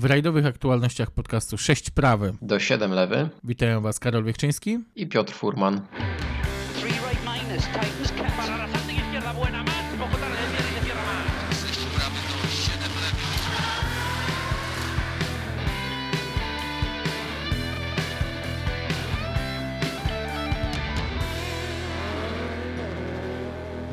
W rajdowych aktualnościach podcastu 6 prawy do 7 lewy. Witają Was Karol Wiechczyński i Piotr Furman.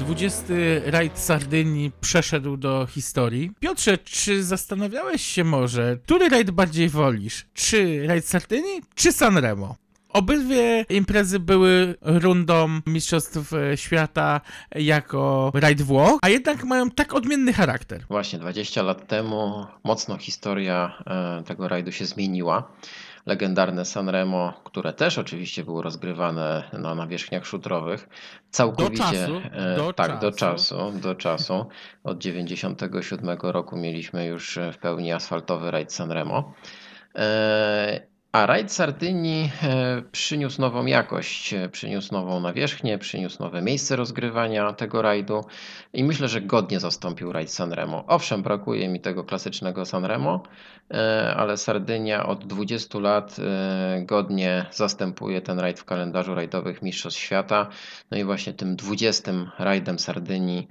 20 rajd Sardynii przeszedł do historii. Piotrze, czy zastanawiałeś się może, który rajd bardziej wolisz? Czy rajd Sardynii, czy Sanremo? Obydwie imprezy były rundą Mistrzostw Świata jako rajd Włoch, a jednak mają tak odmienny charakter. Właśnie 20 lat temu mocno historia e, tego rajdu się zmieniła legendarne Sanremo, które też oczywiście było rozgrywane na nawierzchniach szutrowych, całkowicie do czasu, e, do tak czasu. do czasu, do czasu. Od 97 roku mieliśmy już w pełni asfaltowy rajd Sanremo. A rajd Sardynii e, przyniósł nową jakość, e, przyniósł nową nawierzchnię, przyniósł nowe miejsce rozgrywania tego rajdu i myślę, że godnie zastąpił rajd Sanremo. Owszem, brakuje mi tego klasycznego Sanremo, e, ale Sardynia od 20 lat godnie zastępuje ten rajd w kalendarzu rajdowych Mistrzostw Świata. No i właśnie tym 20 rajdem Sardynii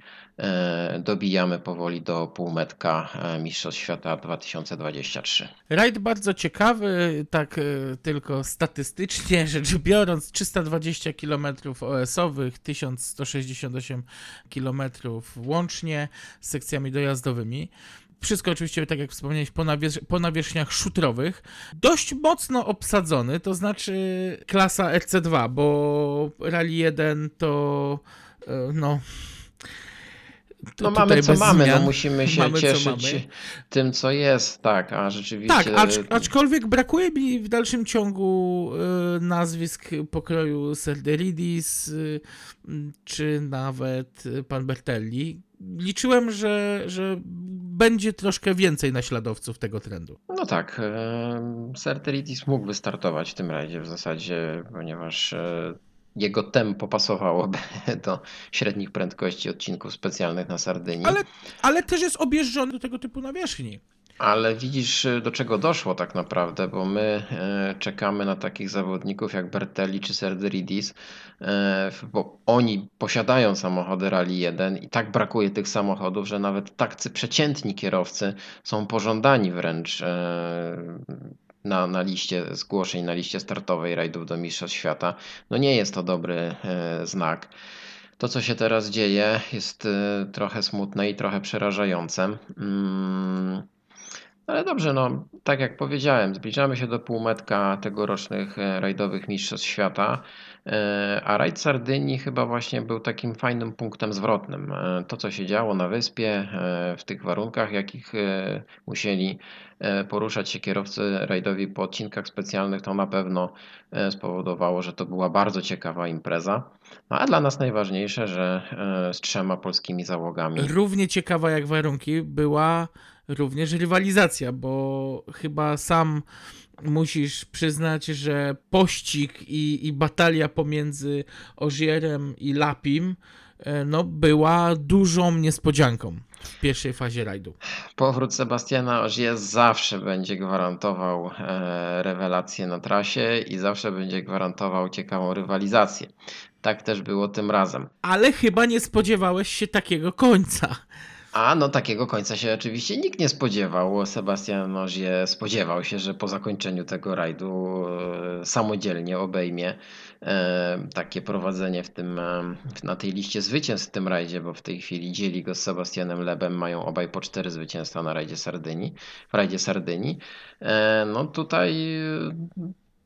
dobijamy powoli do półmetka e, Mistrzostw Świata 2023. Rajd bardzo ciekawy, tak e, tylko statystycznie rzecz biorąc, 320 km OS-owych, 1168 km łącznie z sekcjami dojazdowymi. Wszystko oczywiście, tak jak wspomniałeś, po, po nawierzchniach szutrowych. Dość mocno obsadzony, to znaczy klasa RC2, bo Rally 1 to no no mamy co mamy, no zmian. no musimy się mamy, cieszyć co tym, co jest, tak, a rzeczywiście... Tak, acz, aczkolwiek brakuje mi w dalszym ciągu y, nazwisk pokroju Serderidis y, czy nawet pan Bertelli. Liczyłem, że, że będzie troszkę więcej naśladowców tego trendu. No tak, y, Serderidis mógł wystartować w tym rajdzie w zasadzie, ponieważ jego tempo pasowałoby do średnich prędkości odcinków specjalnych na Sardynii. Ale, ale też jest objeżdżony do tego typu nawierzchni. Ale widzisz, do czego doszło tak naprawdę, bo my e, czekamy na takich zawodników jak Bertelli czy Serderidis, e, bo oni posiadają samochody Rally 1 i tak brakuje tych samochodów, że nawet tacy przeciętni kierowcy są pożądani wręcz e, na, na liście zgłoszeń, na liście startowej rajdów do Mistrzostw Świata. No nie jest to dobry e, znak. To, co się teraz dzieje, jest e, trochę smutne i trochę przerażające. Mm, ale dobrze, no tak jak powiedziałem, zbliżamy się do półmetka tegorocznych e, rajdowych Mistrzostw Świata. E, a rajd Sardynii chyba właśnie był takim fajnym punktem zwrotnym. E, to, co się działo na wyspie, w tych warunkach, jakich musieli poruszać się kierowcy rajdowi po odcinkach specjalnych, to na pewno spowodowało, że to była bardzo ciekawa impreza. No, a dla nas najważniejsze, że z trzema polskimi załogami. Równie ciekawa jak warunki była również rywalizacja, bo chyba sam musisz przyznać, że pościg i, i batalia pomiędzy Ozierem i Lapim e, no, była dużą niespodzianką w pierwszej fazie rajdu. Powrót Sebastiana Ogier zawsze będzie gwarantował e, rewelację na trasie i zawsze będzie gwarantował ciekawą rywalizację. Tak też było tym razem. Ale chyba nie spodziewałeś się takiego końca. A no takiego końca się oczywiście nikt nie spodziewał. Sebastian Ogier spodziewał się, że po zakończeniu tego rajdu e, samodzielnie obejmie e, takie prowadzenie w tym, e, na tej liście zwycięstw w tym rajdzie, bo w tej chwili dzieli go z Sebastianem Lebem, mają obaj po cztery zwycięstwa na rajdzie Sardynii, w rajdzie Sardynii. No tutaj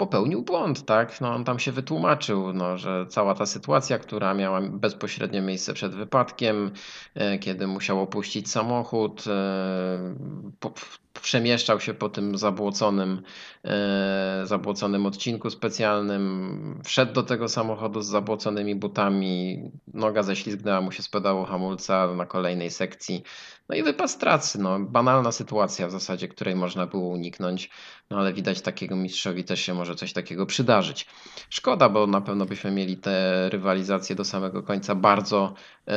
popełnił błąd, tak? No, on tam się wytłumaczył, no, że cała ta sytuacja, która miała bezpośrednio miejsce przed wypadkiem, e, kiedy musiał opuścić samochód, e, po, przemieszczał się po tym zabłoconym, e, zabłoconym odcinku specjalnym, wszedł do tego samochodu z zabłoconymi butami, noga ześlizgnęła mu się z pedału hamulca na kolejnej sekcji, no i wypadł z tracy. No, banalna sytuacja w zasadzie, której można było uniknąć, no ale widać takiego mistrzowi też się może coś takiego przydarzyć. Szkoda, bo na pewno byśmy mieli tę rywalizację do samego końca bardzo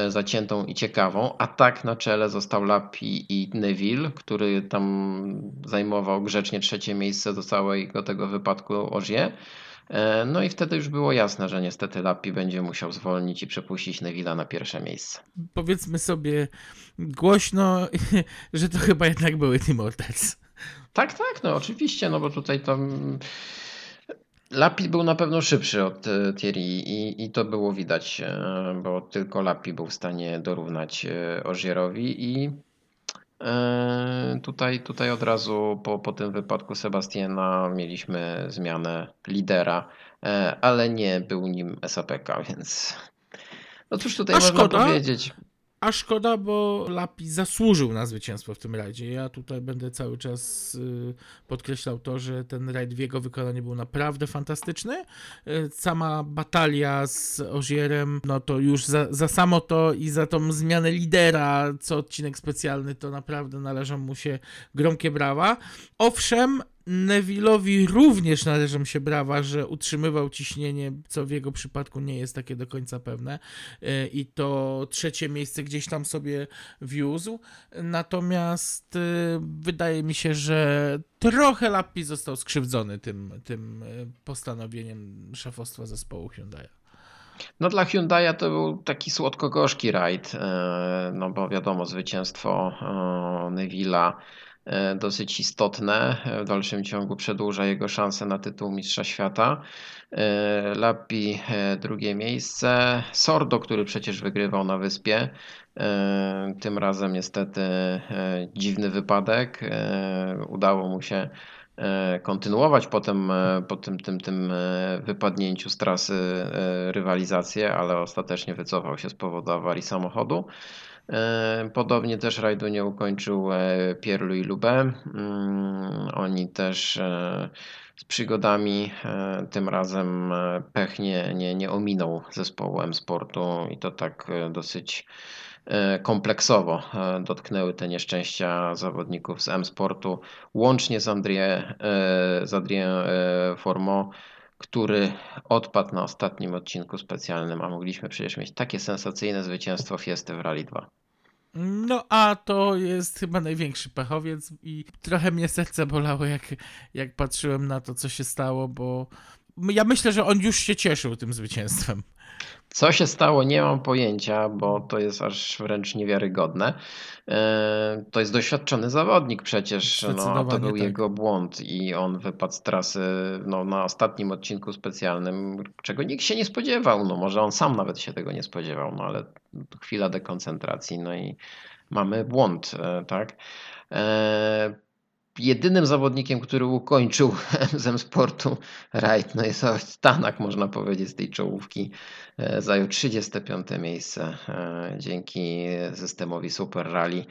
zaciętą i ciekawą, a tak na czele został Lapi i Neville, który tam zajmował grzecznie trzecie miejsce do całego tego wypadku Ożie. E, no i wtedy już było jasne, że niestety Lappi będzie musiał zwolnić i przepuścić Neville'a na pierwsze miejsce. Powiedzmy sobie głośno, że to chyba jednak były Team Ortec. Tak, tak, no oczywiście, no bo tutaj tam Lapi był na pewno szybszy od e, Thierry i, i to było widać, e, bo tylko Lapi był w stanie dorównać Ożierowi i tutaj, tutaj od razu po, po tym wypadku Sebastiana mieliśmy zmianę lidera, ale nie był nim SAPK, więc no cóż tutaj A można szkoda, powiedzieć. A szkoda, bo Lapi zasłużył na zwycięstwo w tym rajdzie. Ja tutaj będę cały czas y, podkreślał to, że ten rajd w jego wykonaniu był naprawdę fantastyczny. Y, sama batalia z Ozierem, no to już za, za samo to i za tą zmianę lidera, co odcinek specjalny, to naprawdę należą mu się gromkie brawa. Owszem, Nevillowi również należą się brawa, że utrzymywał ciśnienie, co w jego przypadku nie jest takie do końca pewne. E, I to trzecie miejsce gdzieś tam sobie wiózł. Natomiast e, wydaje mi się, że trochę Lappi został skrzywdzony tym, tym e, postanowieniem szefostwa zespołu Hyundai. No dla Hyundai to był taki słodko-gorzki rajd, no bo wiadomo, zwycięstwo Neville'a dosyć istotne. W dalszym ciągu przedłuża jego szanse na tytuł Mistrza Świata. E, Lappi e, drugie miejsce. Sordo, który przecież wygrywał na wyspie. Tym razem niestety dziwny wypadek. Udało mu się kontynuować potem po tym, tym, tym wypadnięciu z trasy rywalizację, ale ostatecznie wycofał się z powodu awarii samochodu. E, podobnie też rajdu nie ukończył e, Pierre-Louis Lubę. Mm, oni też e, z przygodami tym razem pech nie, nie, nie ominął zespołu M-Sportu i to tak dosyć kompleksowo dotknęły te nieszczęścia zawodników z M-Sportu, łącznie z André, z Adrien Formo, który odpadł na ostatnim odcinku specjalnym, a mogliśmy przecież mieć takie sensacyjne zwycięstwo Fiesty w Rally 2. No a to jest chyba największy pechowiec i trochę mnie serce bolało, jak, jak patrzyłem na to, co się stało, bo ja myślę, że on już się cieszył tym zwycięstwem. Co się stało, nie mam pojęcia, bo to jest aż wręcz niewiarygodne. E, to jest doświadczony zawodnik przecież. No, to był tak. jego błąd i on wypadł z trasy no, na ostatnim odcinku specjalnym, czego nikt się nie spodziewał. No, może on sam nawet się tego nie spodziewał, no ale chwila dekoncentracji, no i mamy błąd, e, tak? E, jedynym zawodnikiem, który ukończył Zem Sportu rajd, no jest Stanak, można powiedzieć, z tej czołówki. E, zajął 35 miejsce e, dzięki systemowi Super Rally.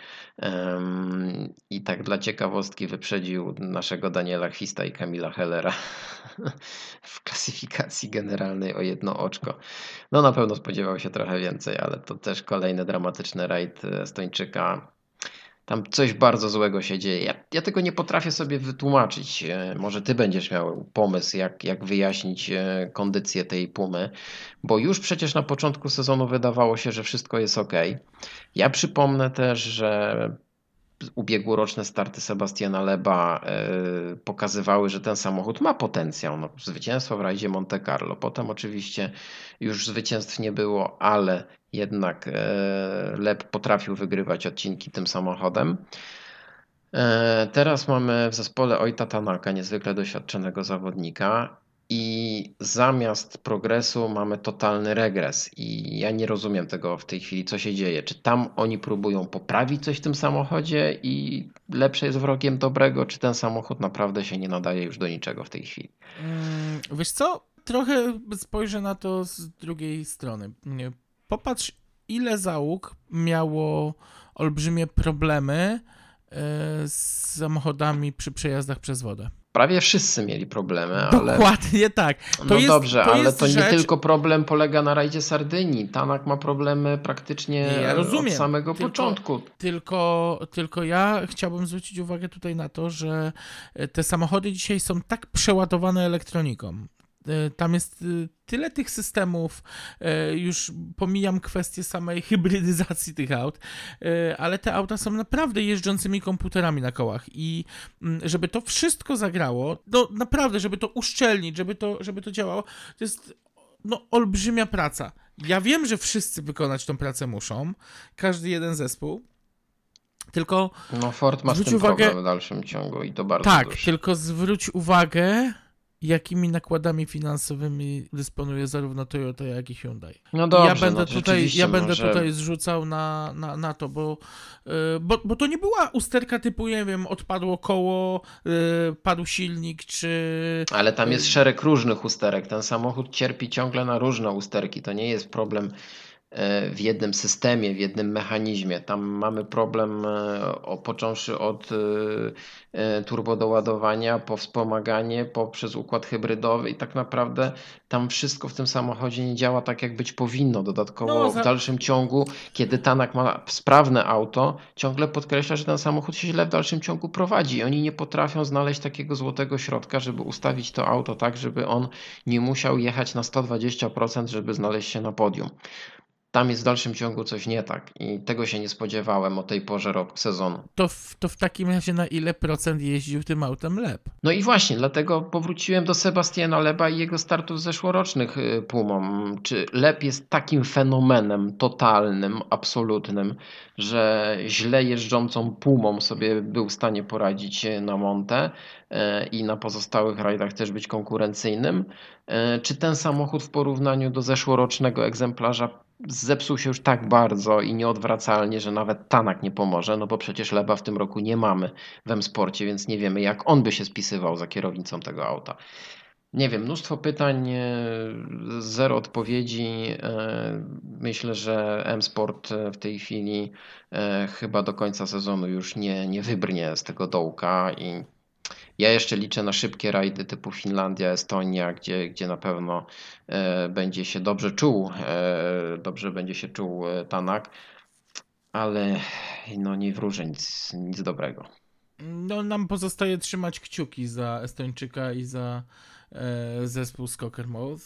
I tak dla ciekawostki wyprzedził naszego Daniela Chwista i Kamila Hellera w klasyfikacji generalnej o jedno oczko. No na pewno spodziewał się trochę więcej, ale to też kolejny dramatyczny rajd Estończyka tam coś bardzo złego się dzieje. Ja, ja tego nie potrafię sobie wytłumaczyć. E, może ty będziesz miał pomysł, jak, jak wyjaśnić e, kondycję tej pumy, bo już przecież na początku sezonu wydawało się, że wszystko jest ok. Ja przypomnę też, że ubiegłoroczne starty Sebastiana Leba e, pokazywały, że ten samochód ma potencjał. No, zwycięstwo w rajdzie Monte Carlo. Potem oczywiście już zwycięstw nie było, ale jednak e, Leb potrafił wygrywać odcinki tym samochodem. E, teraz mamy w zespole Ojta Tanaka, niezwykle doświadczonego zawodnika i zamiast progresu mamy totalny regres. I ja nie rozumiem tego w tej chwili, co się dzieje. Czy tam oni próbują poprawić coś w tym samochodzie i lepsze jest wrogiem dobrego, czy ten samochód naprawdę się nie nadaje już do niczego w tej chwili? Mm, wiesz co? Trochę spojrzę na to z drugiej strony. Popatrz, ile załóg miało olbrzymie problemy e, z samochodami przy przejazdach przez wodę. Prawie wszyscy mieli problemy, ale... Dokładnie tak. To no jest, dobrze, to ale to rzecz... nie tylko problem polega na rajdzie Sardynii. Tanak ma problemy praktycznie ja rozumiem, od samego tylko, początku. Tylko, tylko ja chciałbym zwrócić uwagę tutaj na to, że te samochody dzisiaj są tak przeładowane elektroniką, tam jest e, tyle tych systemów, e, już pomijam kwestię samej hybrydyzacji tych aut, ale te auta są naprawdę jeżdżącymi komputerami na kołach i mm, żeby to wszystko zagrało, no naprawdę, żeby to uszczelnić, żeby to, żeby to działało, to jest no, olbrzymia praca. Ja wiem, że wszyscy wykonać tą pracę muszą, każdy jeden zespół, tylko. No, Ford ma z tym uwagę... problem w dalszym ciągu i to bardzo Tak, duży. tylko zwróć uwagę, jakimi nakładami finansowymi dysponuje zarówno Toyota, jak i Hyundai. No dobrze, ja będę no tutaj, ja będę może... tutaj zrzucał na, na, na to, bo, yy, bo, bo to nie była usterka typu, nie wiem, odpadło koło, yy, padł silnik, czy... Ale tam jest szereg różnych usterek. Ten samochód cierpi ciągle na różne usterki. To nie jest problem w jednym systemie, w jednym mechanizmie. Tam mamy problem e, począwszy od e, turbodoładowania, po wspomaganie, poprzez układ hybrydowy i tak naprawdę tam wszystko w tym samochodzie nie działa tak, jak być powinno. Dodatkowo no, za... w dalszym ciągu, kiedy Tanak ma sprawne auto, ciągle podkreśla, że ten samochód się źle w dalszym ciągu prowadzi i oni nie potrafią znaleźć takiego złotego środka, żeby ustawić to auto tak, żeby on nie musiał jechać na 120%, żeby znaleźć się na podium tam jest w dalszym ciągu coś nie tak i tego się nie spodziewałem o tej porze roku, sezonu. To w, to w takim razie na ile procent jeździł tym autem Leb? No i właśnie, dlatego powróciłem do Sebastiana Leba i jego startów zeszłorocznych y, Pumą. Czy Leb jest takim fenomenem totalnym, absolutnym, że źle jeżdżącą Pumą sobie był w stanie poradzić na Monte y, i na pozostałych rajdach też być konkurencyjnym? Y, czy ten samochód w porównaniu do zeszłorocznego egzemplarza zepsuł się już tak bardzo i nieodwracalnie, że nawet Tanak nie pomoże, no bo przecież Leba w tym roku nie mamy w M-Sporcie, więc nie wiemy jak on by się spisywał za kierownicą tego auta. Nie wiem, mnóstwo pytań, e, zero odpowiedzi. E, myślę, że M-Sport w tej chwili e, chyba do końca sezonu już nie, nie wybrnie z tego dołka i ja jeszcze liczę na szybkie rajdy typu Finlandia, Estonia, gdzie, gdzie na pewno e, będzie się dobrze czuł, e, dobrze będzie się czuł e, Tanak, ale no nie wróżę nic, nic dobrego. No, nam pozostaje trzymać kciuki za Estończyka i za e, zespół Skoker Mouth.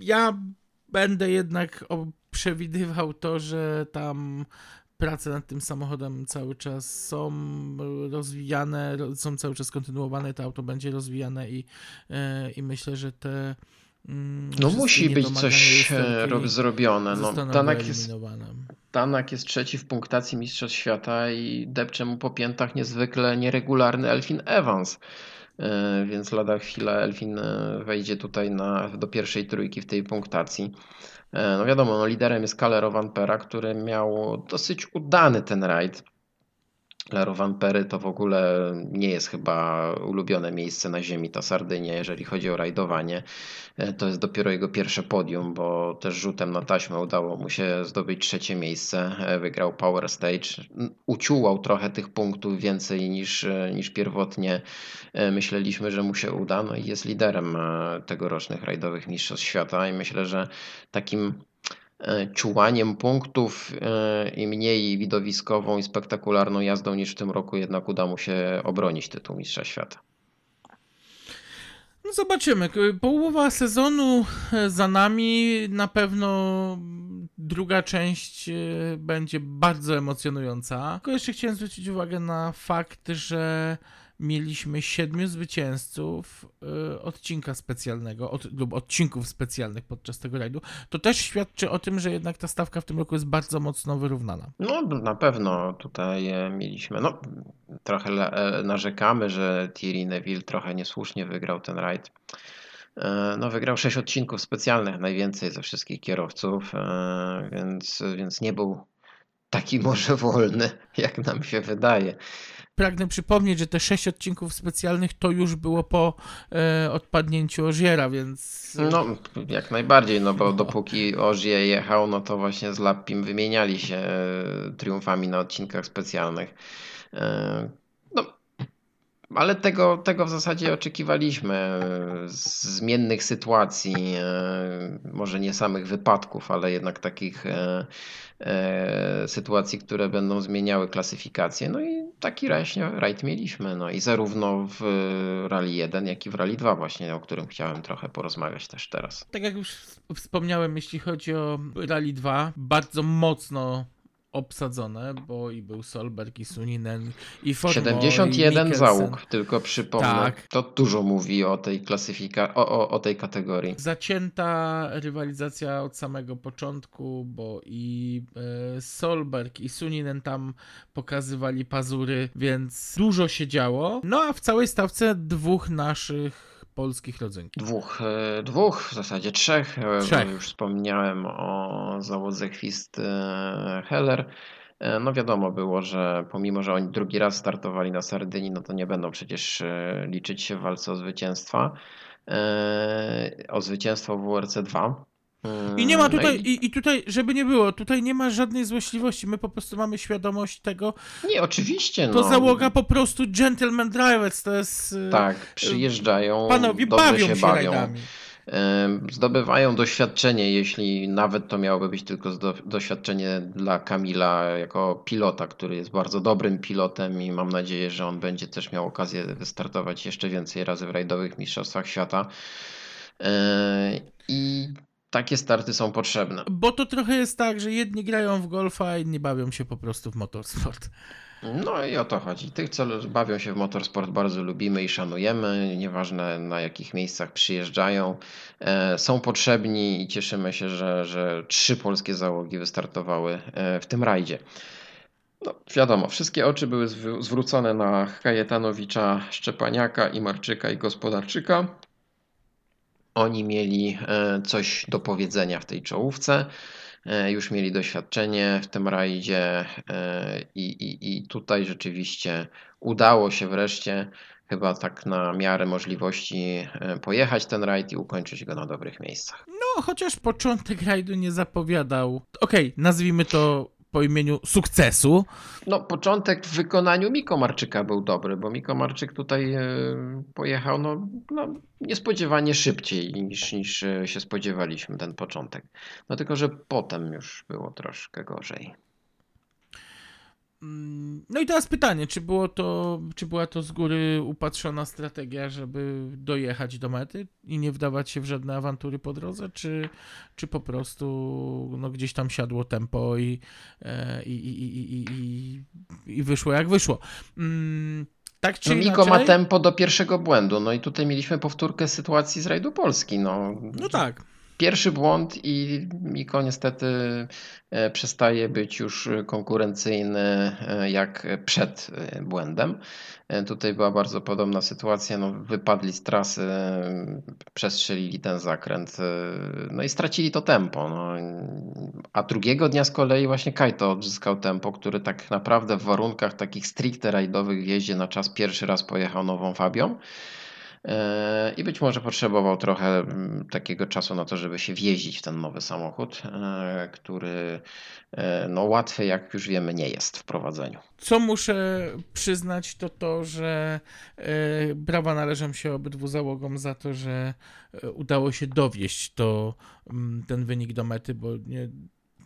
Ja będę jednak przewidywał to, że tam prace nad tym samochodem cały czas są rozwijane, są cały czas kontynuowane, to auto będzie rozwijane i, e, i myślę, że te mm, no musi być coś e, zrobione. No, Tanak, jest, Tanak jest trzeci w punktacji Mistrzostw Świata i depcze mu po piętach niezwykle nieregularny Elfin Evans. E, więc lada chwila Elfin wejdzie tutaj na, do pierwszej trójki w tej punktacji. E, no wiadomo, no liderem jest Calero Vampera, który miał dosyć udany ten rajd. Lero Vampery to w ogóle nie jest chyba ulubione miejsce na ziemi, ta Sardynia, jeżeli chodzi o rajdowanie. E, to jest dopiero jego pierwsze podium, bo też rzutem na taśmę udało mu się zdobyć trzecie miejsce. E, wygrał Power Stage. Uciułał trochę tych punktów więcej niż, niż pierwotnie myśleliśmy, że mu się uda. No i jest liderem tegorocznych rajdowych mistrzostw świata i myślę, że takim E, czułaniem punktów e, i mniej widowiskową i spektakularną jazdą niż w tym roku jednak uda mu się obronić tytuł Mistrza Świata. No zobaczymy. Połowa sezonu e, za nami. Na pewno druga część będzie bardzo emocjonująca. Tylko jeszcze chciałem zwrócić uwagę na fakt, że mieliśmy siedmiu zwycięzców y, odcinka specjalnego od, lub odcinków specjalnych podczas tego rajdu. To też świadczy o tym, że jednak ta stawka w tym roku jest bardzo mocno wyrównana. No na pewno tutaj e, mieliśmy, no trochę e, narzekamy, że Thierry Neville trochę niesłusznie wygrał ten rajd. E, no, wygrał sześć odcinków specjalnych, najwięcej ze wszystkich kierowców, więc, więc nie był taki może wolny, jak nam się wydaje pragnę przypomnieć, że te sześć odcinków specjalnych to już było po e, odpadnięciu Ożiera, więc... No, jak najbardziej, no bo dopóki Ożie jechał, no to właśnie z Lappim wymieniali się e, triumfami na odcinkach specjalnych. E, no, ale tego, tego w zasadzie oczekiwaliśmy. Zmiennych sytuacji, e, może nie samych wypadków, ale jednak takich e, e, sytuacji, które będą zmieniały klasyfikację. No i taki rajd mieliśmy. No i zarówno w Rally 1, jak i w Rally 2 właśnie, o którym chciałem trochę porozmawiać też teraz. Tak jak już wspomniałem, jeśli chodzi o Rally 2, bardzo mocno obsadzone, bo i był Solberg, i Suninen, i Formo, 71 i załóg, tylko przypomnę. Tak. To dużo mówi o tej klasyfikacji, o, o, o tej kategorii. Zacięta rywalizacja od samego początku, bo i e, Solberg, i Suninen tam pokazywali pazury, więc dużo się działo. No a w całej stawce dwóch naszych polskich rodzynków. Dwóch, e, dwóch, w zasadzie trzech. E, Trzech. Już wspomniałem o załodze Chwist e, Heller. No wiadomo było, że pomimo, że oni drugi raz startowali na Sardynii, no to nie będą przecież liczyć się w walce o zwycięstwa. O zwycięstwo w WRC 2. I nie ma No tutaj, i- i, i tutaj, żeby nie było, tutaj nie ma żadnej złośliwości. My po prostu mamy świadomość tego. Nie, oczywiście. To no. załoga po prostu gentleman drivers, to jest. y, Tak, przyjeżdżają, Panowie bawią się się, bawią. rajdami. Zdobywają doświadczenie, jeśli nawet to miałoby być tylko doświadczenie dla Kamila jako pilota, który jest bardzo dobrym pilotem i mam nadzieję, że on będzie też miał okazję wystartować jeszcze więcej razy w rajdowych mistrzostwach świata. E, I takie starty są potrzebne. Bo to trochę jest tak, że jedni grają w golfa, a inni bawią się po prostu w motorsport. No i o to chodzi. Tych, co bawią się w motorsport, bardzo lubimy i szanujemy. Nieważne na jakich miejscach przyjeżdżają. E, Są potrzebni i cieszymy się, że, że trzy polskie załogi wystartowały e, w tym rajdzie. No, wiadomo, wszystkie oczy były zw- zwrócone na Kajetanowicza, Szczepaniaka, i Marczyka i Gospodarczyka. Oni mieli e, coś do powiedzenia w tej czołówce. E, Już mieli doświadczenie w tym rajdzie e, i, i, i tutaj rzeczywiście udało się wreszcie chyba tak na miarę możliwości pojechać ten rajd i ukończyć go na dobrych miejscach. No, chociaż początek rajdu nie zapowiadał. Okej, nazwijmy to po imieniu sukcesu. No, początek w wykonaniu Miko Marczyka był dobry, bo Miko Marczyk tutaj e, pojechał no, no, niespodziewanie szybciej niż, niż e, się spodziewaliśmy ten początek. No tylko, że potem już było troszkę gorzej. Mm, No i teraz pytanie, czy było to, czy była to z góry upatrzona strategia, żeby dojechać do mety i nie wdawać się w żadne awantury po drodze, czy, czy po prostu no, gdzieś tam siadło tempo i, e, i, i, i, i, i, i wyszło jak wyszło. Mm, Tak czy No, Miko inaczej, ma tempo do pierwszego błędu, no i tutaj mieliśmy powtórkę sytuacji z rajdu Polski. No, No tak. Pierwszy błąd i Miko niestety e, przestaje być już konkurencyjny e, jak przed e, błędem. Tutaj była bardzo podobna sytuacja. No, wypadli z trasy, przestrzelili ten zakręt, no i stracili to tempo. No. A drugiego dnia z kolei właśnie Kajto odzyskał tempo, który tak naprawdę w warunkach takich stricte rajdowych w jeździe na czas pierwszy raz pojechał nową Fabią. E, I być może potrzebował trochę mm, takiego czasu na to, żeby się wjeździć w ten nowy samochód, e, który e, no łatwy, jak już wiemy, nie jest w prowadzeniu. Co muszę przyznać, to to, że brawa należą się obydwu załogom za to, że udało się dowieść to, mm, ten wynik do mety, bo nie,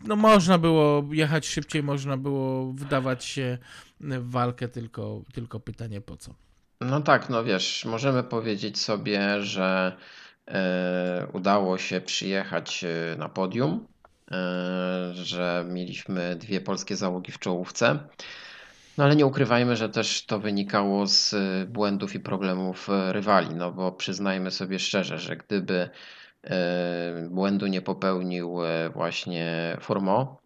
no można było jechać szybciej, można było wdawać się w walkę, tylko, tylko pytanie po co. No tak, no wiesz, możemy powiedzieć sobie, że e, udało się przyjechać e, na podium, e, że mieliśmy dwie polskie załogi w czołówce. No ale nie ukrywajmy, że też to wynikało z e, błędów i problemów e, rywali, no bo przyznajmy sobie szczerze, że gdyby błędu nie popełnił właśnie Formo,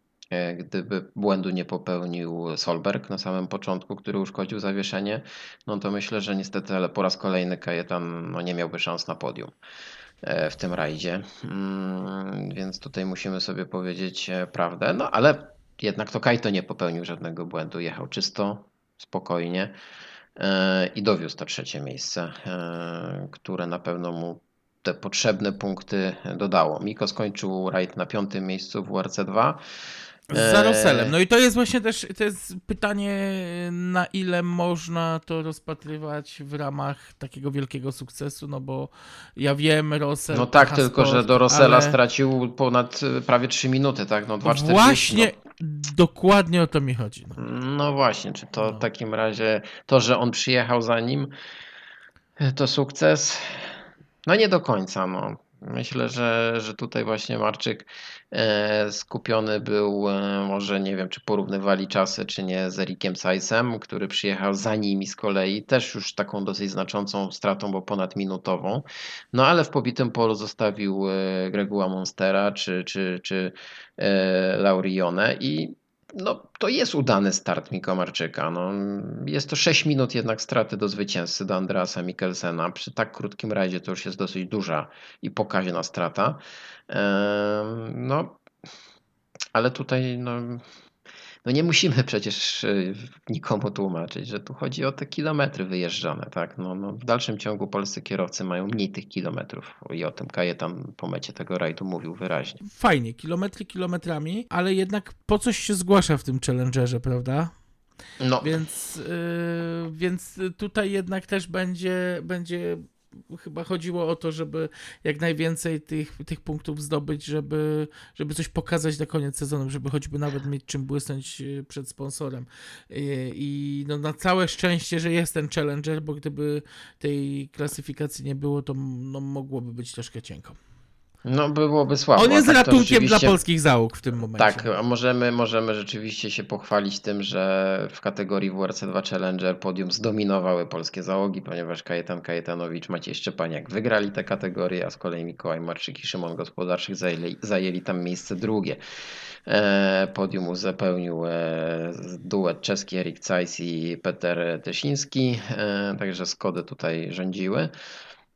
gdyby błędu nie popełnił Solberg na samym początku, który uszkodził zawieszenie, no to myślę, że niestety, ale po raz kolejny Kajetan no, nie miałby szans na podium e, w tym rajdzie. Mm, Więc tutaj musimy sobie powiedzieć e, prawdę. No ale jednak to Kajto nie popełnił żadnego błędu. Jechał czysto, spokojnie e, i dowiózł to trzecie miejsce, e, które na pewno mu te potrzebne punkty dodało. Miko skończył rajd na piątym miejscu w WRC2. Za E, Roselem. No i to jest właśnie też to jest pytanie, na ile można to rozpatrywać w ramach takiego wielkiego sukcesu, no bo ja wiem, Rosel. No tak, Hasport, tylko że do Rosela ale stracił ponad e, prawie 3 minuty, tak? No 2,40. Właśnie no. dokładnie o to mi chodzi. No. No właśnie, czy to No. w takim razie to, że on przyjechał za nim, to sukces? No nie do końca. No. Myślę, że, że tutaj właśnie Marczyk e, skupiony był, e, może nie wiem, czy porównywali czasy, czy nie, z Erikiem Sajsem, który przyjechał za nimi z kolei, też już taką dosyć znaczącą stratą, bo ponad minutową. No ale w pobitym polu zostawił e, Greguła Monstera, czy, czy, czy Laurione i no, to jest udany start Miko Marczyka. No, jest to 6 minut jednak straty do zwycięzcy, do Andreasa Mikkelsena. Przy tak krótkim rajdzie to już jest dosyć duża i pokaźna strata. No, ale tutaj no, no nie musimy przecież y, nikomu tłumaczyć, że tu chodzi o te kilometry wyjeżdżone. Tak? No, no, w dalszym ciągu polscy kierowcy mają mniej tych kilometrów i o tym Kajetan po mecie tego rajdu mówił wyraźnie. Fajnie, kilometry kilometrami, ale jednak po coś się zgłasza w tym challengerze, prawda? No, Więc, yy, więc tutaj jednak też będzie, będzie chyba chodziło o to, żeby jak najwięcej tych, tych punktów zdobyć, żeby, żeby coś pokazać na koniec sezonu, żeby choćby nawet mieć czym błysnąć yy, przed sponsorem. Yy, I no, na całe szczęście, że jest ten challenger, bo gdyby tej klasyfikacji nie było, to no, mogłoby być troszkę cienko. No byłoby słabo. On jest tak ratunkiem dla polskich załóg w tym momencie. Tak, a możemy, możemy rzeczywiście się pochwalić tym, że w kategorii WRC2 Challenger podium zdominowały polskie załogi, ponieważ Kajetan Kajetanowicz, Maciej Szczepaniak wygrali tę kategorię, a z kolei Mikołaj Marczyk i Szymon Gospodarczyk zajęli, zajęli tam miejsce drugie. E, Podium uzupełnił e, duet czeski Erik Zeiss i Peter Tysiński, e, także Skody tutaj rządziły.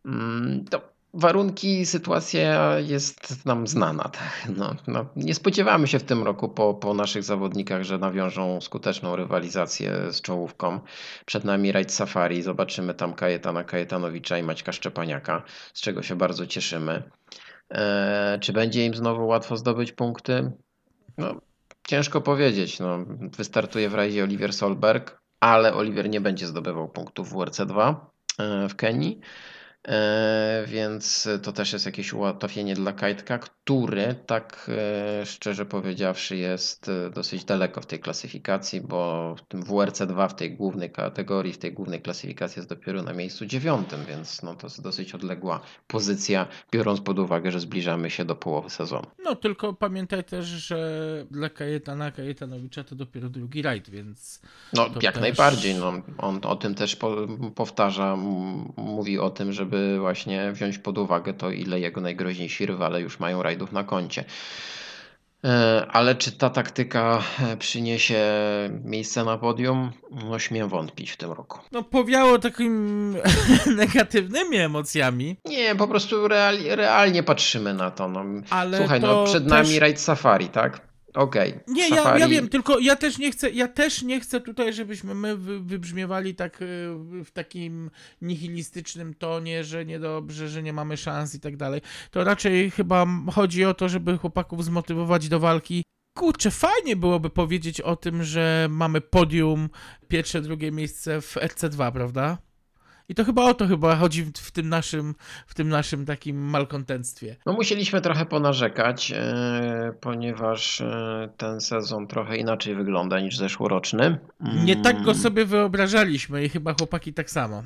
Mm, To warunki, sytuacja jest nam znana. Tak? No, no, nie spodziewamy się w tym roku po, po naszych zawodnikach, że nawiążą skuteczną rywalizację z czołówką. Przed nami Rajd Safari, zobaczymy tam Kajetana Kajetanowicza i Maćka Szczepaniaka, z czego się bardzo cieszymy. E, czy będzie im znowu łatwo zdobyć punkty? No, ciężko powiedzieć. No, wystartuje w rajdzie Oliver Solberg, ale Oliver nie będzie zdobywał punktów w WRC2 e, w Kenii. E, Więc to też jest jakieś ułatwienie dla Kajtka, który tak e, szczerze powiedziawszy jest e, dosyć daleko w tej klasyfikacji, bo w tym WRC2 w tej głównej kategorii, w tej głównej klasyfikacji jest dopiero na miejscu dziewiątym, więc no to jest dosyć odległa pozycja, biorąc pod uwagę, że zbliżamy się do połowy sezonu. No tylko pamiętaj też, że dla Kajetana Kajetanowicza to dopiero drugi rajd, więc No, jak też- najbardziej. No, on o tym też po, powtarza, mówi o tym, żeby właśnie wziąć pod uwagę to, ile jego najgroźniejsi rywale już mają rajdów na koncie. E, Ale czy ta taktyka e, przyniesie miejsce na podium? No, śmiem wątpić w tym roku. no powiało takimi negatywnymi emocjami, Nie, po prostu real, realnie patrzymy na to. No. ale Słuchaj, to no przed też... nami rajd safari, tak? Okej. Nie, ja, ja wiem, tylko ja też nie chcę, ja też nie chcę tutaj, żebyśmy my wy, wybrzmiewali tak y, w takim nihilistycznym tonie, że niedobrze, że nie mamy szans i tak dalej. To raczej chyba chodzi o to, żeby chłopaków zmotywować do walki. Kurczę, fajnie byłoby powiedzieć o tym, że mamy podium, pierwsze, drugie miejsce w RC2, prawda? I to chyba o to chyba chodzi w, w tym naszym, w tym naszym takim malkontenctwie. No musieliśmy trochę ponarzekać, e, ponieważ e, ten sezon trochę inaczej wygląda niż zeszłoroczny. Nie tak go Mm, sobie wyobrażaliśmy i chyba chłopaki tak samo.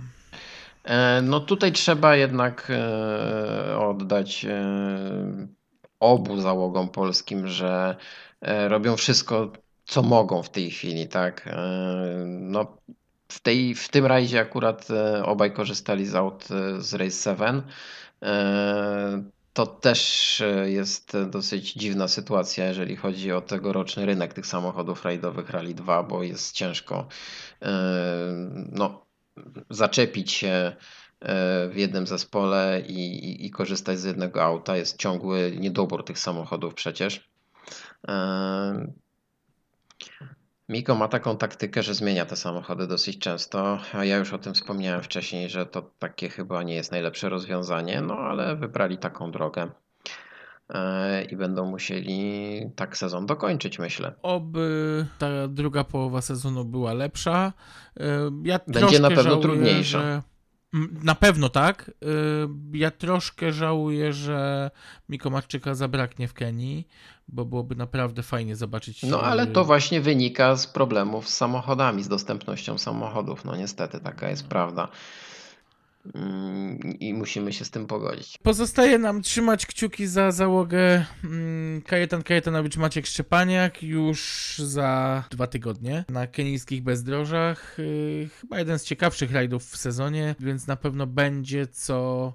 e, No tutaj trzeba jednak oddać obu załogom polskim, że robią wszystko, co mogą w tej chwili, tak? No w, tej, w tym rajdzie akurat e, obaj korzystali z aut e, z Race 7. E, To też jest dosyć dziwna sytuacja, jeżeli chodzi o tegoroczny rynek tych samochodów rajdowych Rally 2, bo jest ciężko no, zaczepić się w jednym zespole i, i, i korzystać z jednego auta. Jest ciągły niedobór tych samochodów przecież. Miko ma taką taktykę, że zmienia te samochody dosyć często, a ja już o tym wspomniałem wcześniej, że to takie chyba nie jest najlepsze rozwiązanie, no ale wybrali taką drogę e, i będą musieli tak sezon dokończyć, myślę. Oby ta druga połowa sezonu była lepsza. E, Ja Będzie na pewno żałuję, trudniejsza. Że, Na pewno tak. Y, Ja troszkę żałuję, że Mikomarczyka zabraknie w Kenii, bo byłoby naprawdę fajnie zobaczyć. No ale y, to właśnie wynika z problemów z samochodami, z dostępnością samochodów. No niestety taka jest prawda. Mm, I musimy się z tym pogodzić. Pozostaje nam trzymać kciuki za załogę mm, Kajetan Kajetanowicz Maciek Szczepaniak już za dwa tygodnie na kenijskich bezdrożach. Y, Chyba jeden z ciekawszych rajdów w sezonie, więc na pewno będzie co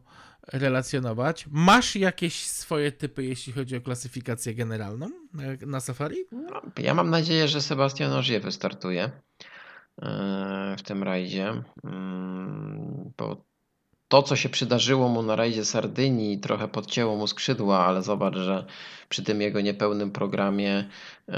relacjonować. Masz jakieś swoje typy, jeśli chodzi o klasyfikację generalną na, na safari? No, ja mam nadzieję, że Sebastian Ogier wystartuje yy, w tym rajdzie, mm, bo to, co się przydarzyło mu na rajdzie Sardynii, trochę podcięło mu skrzydła, ale zobacz, że przy tym jego niepełnym programie yy,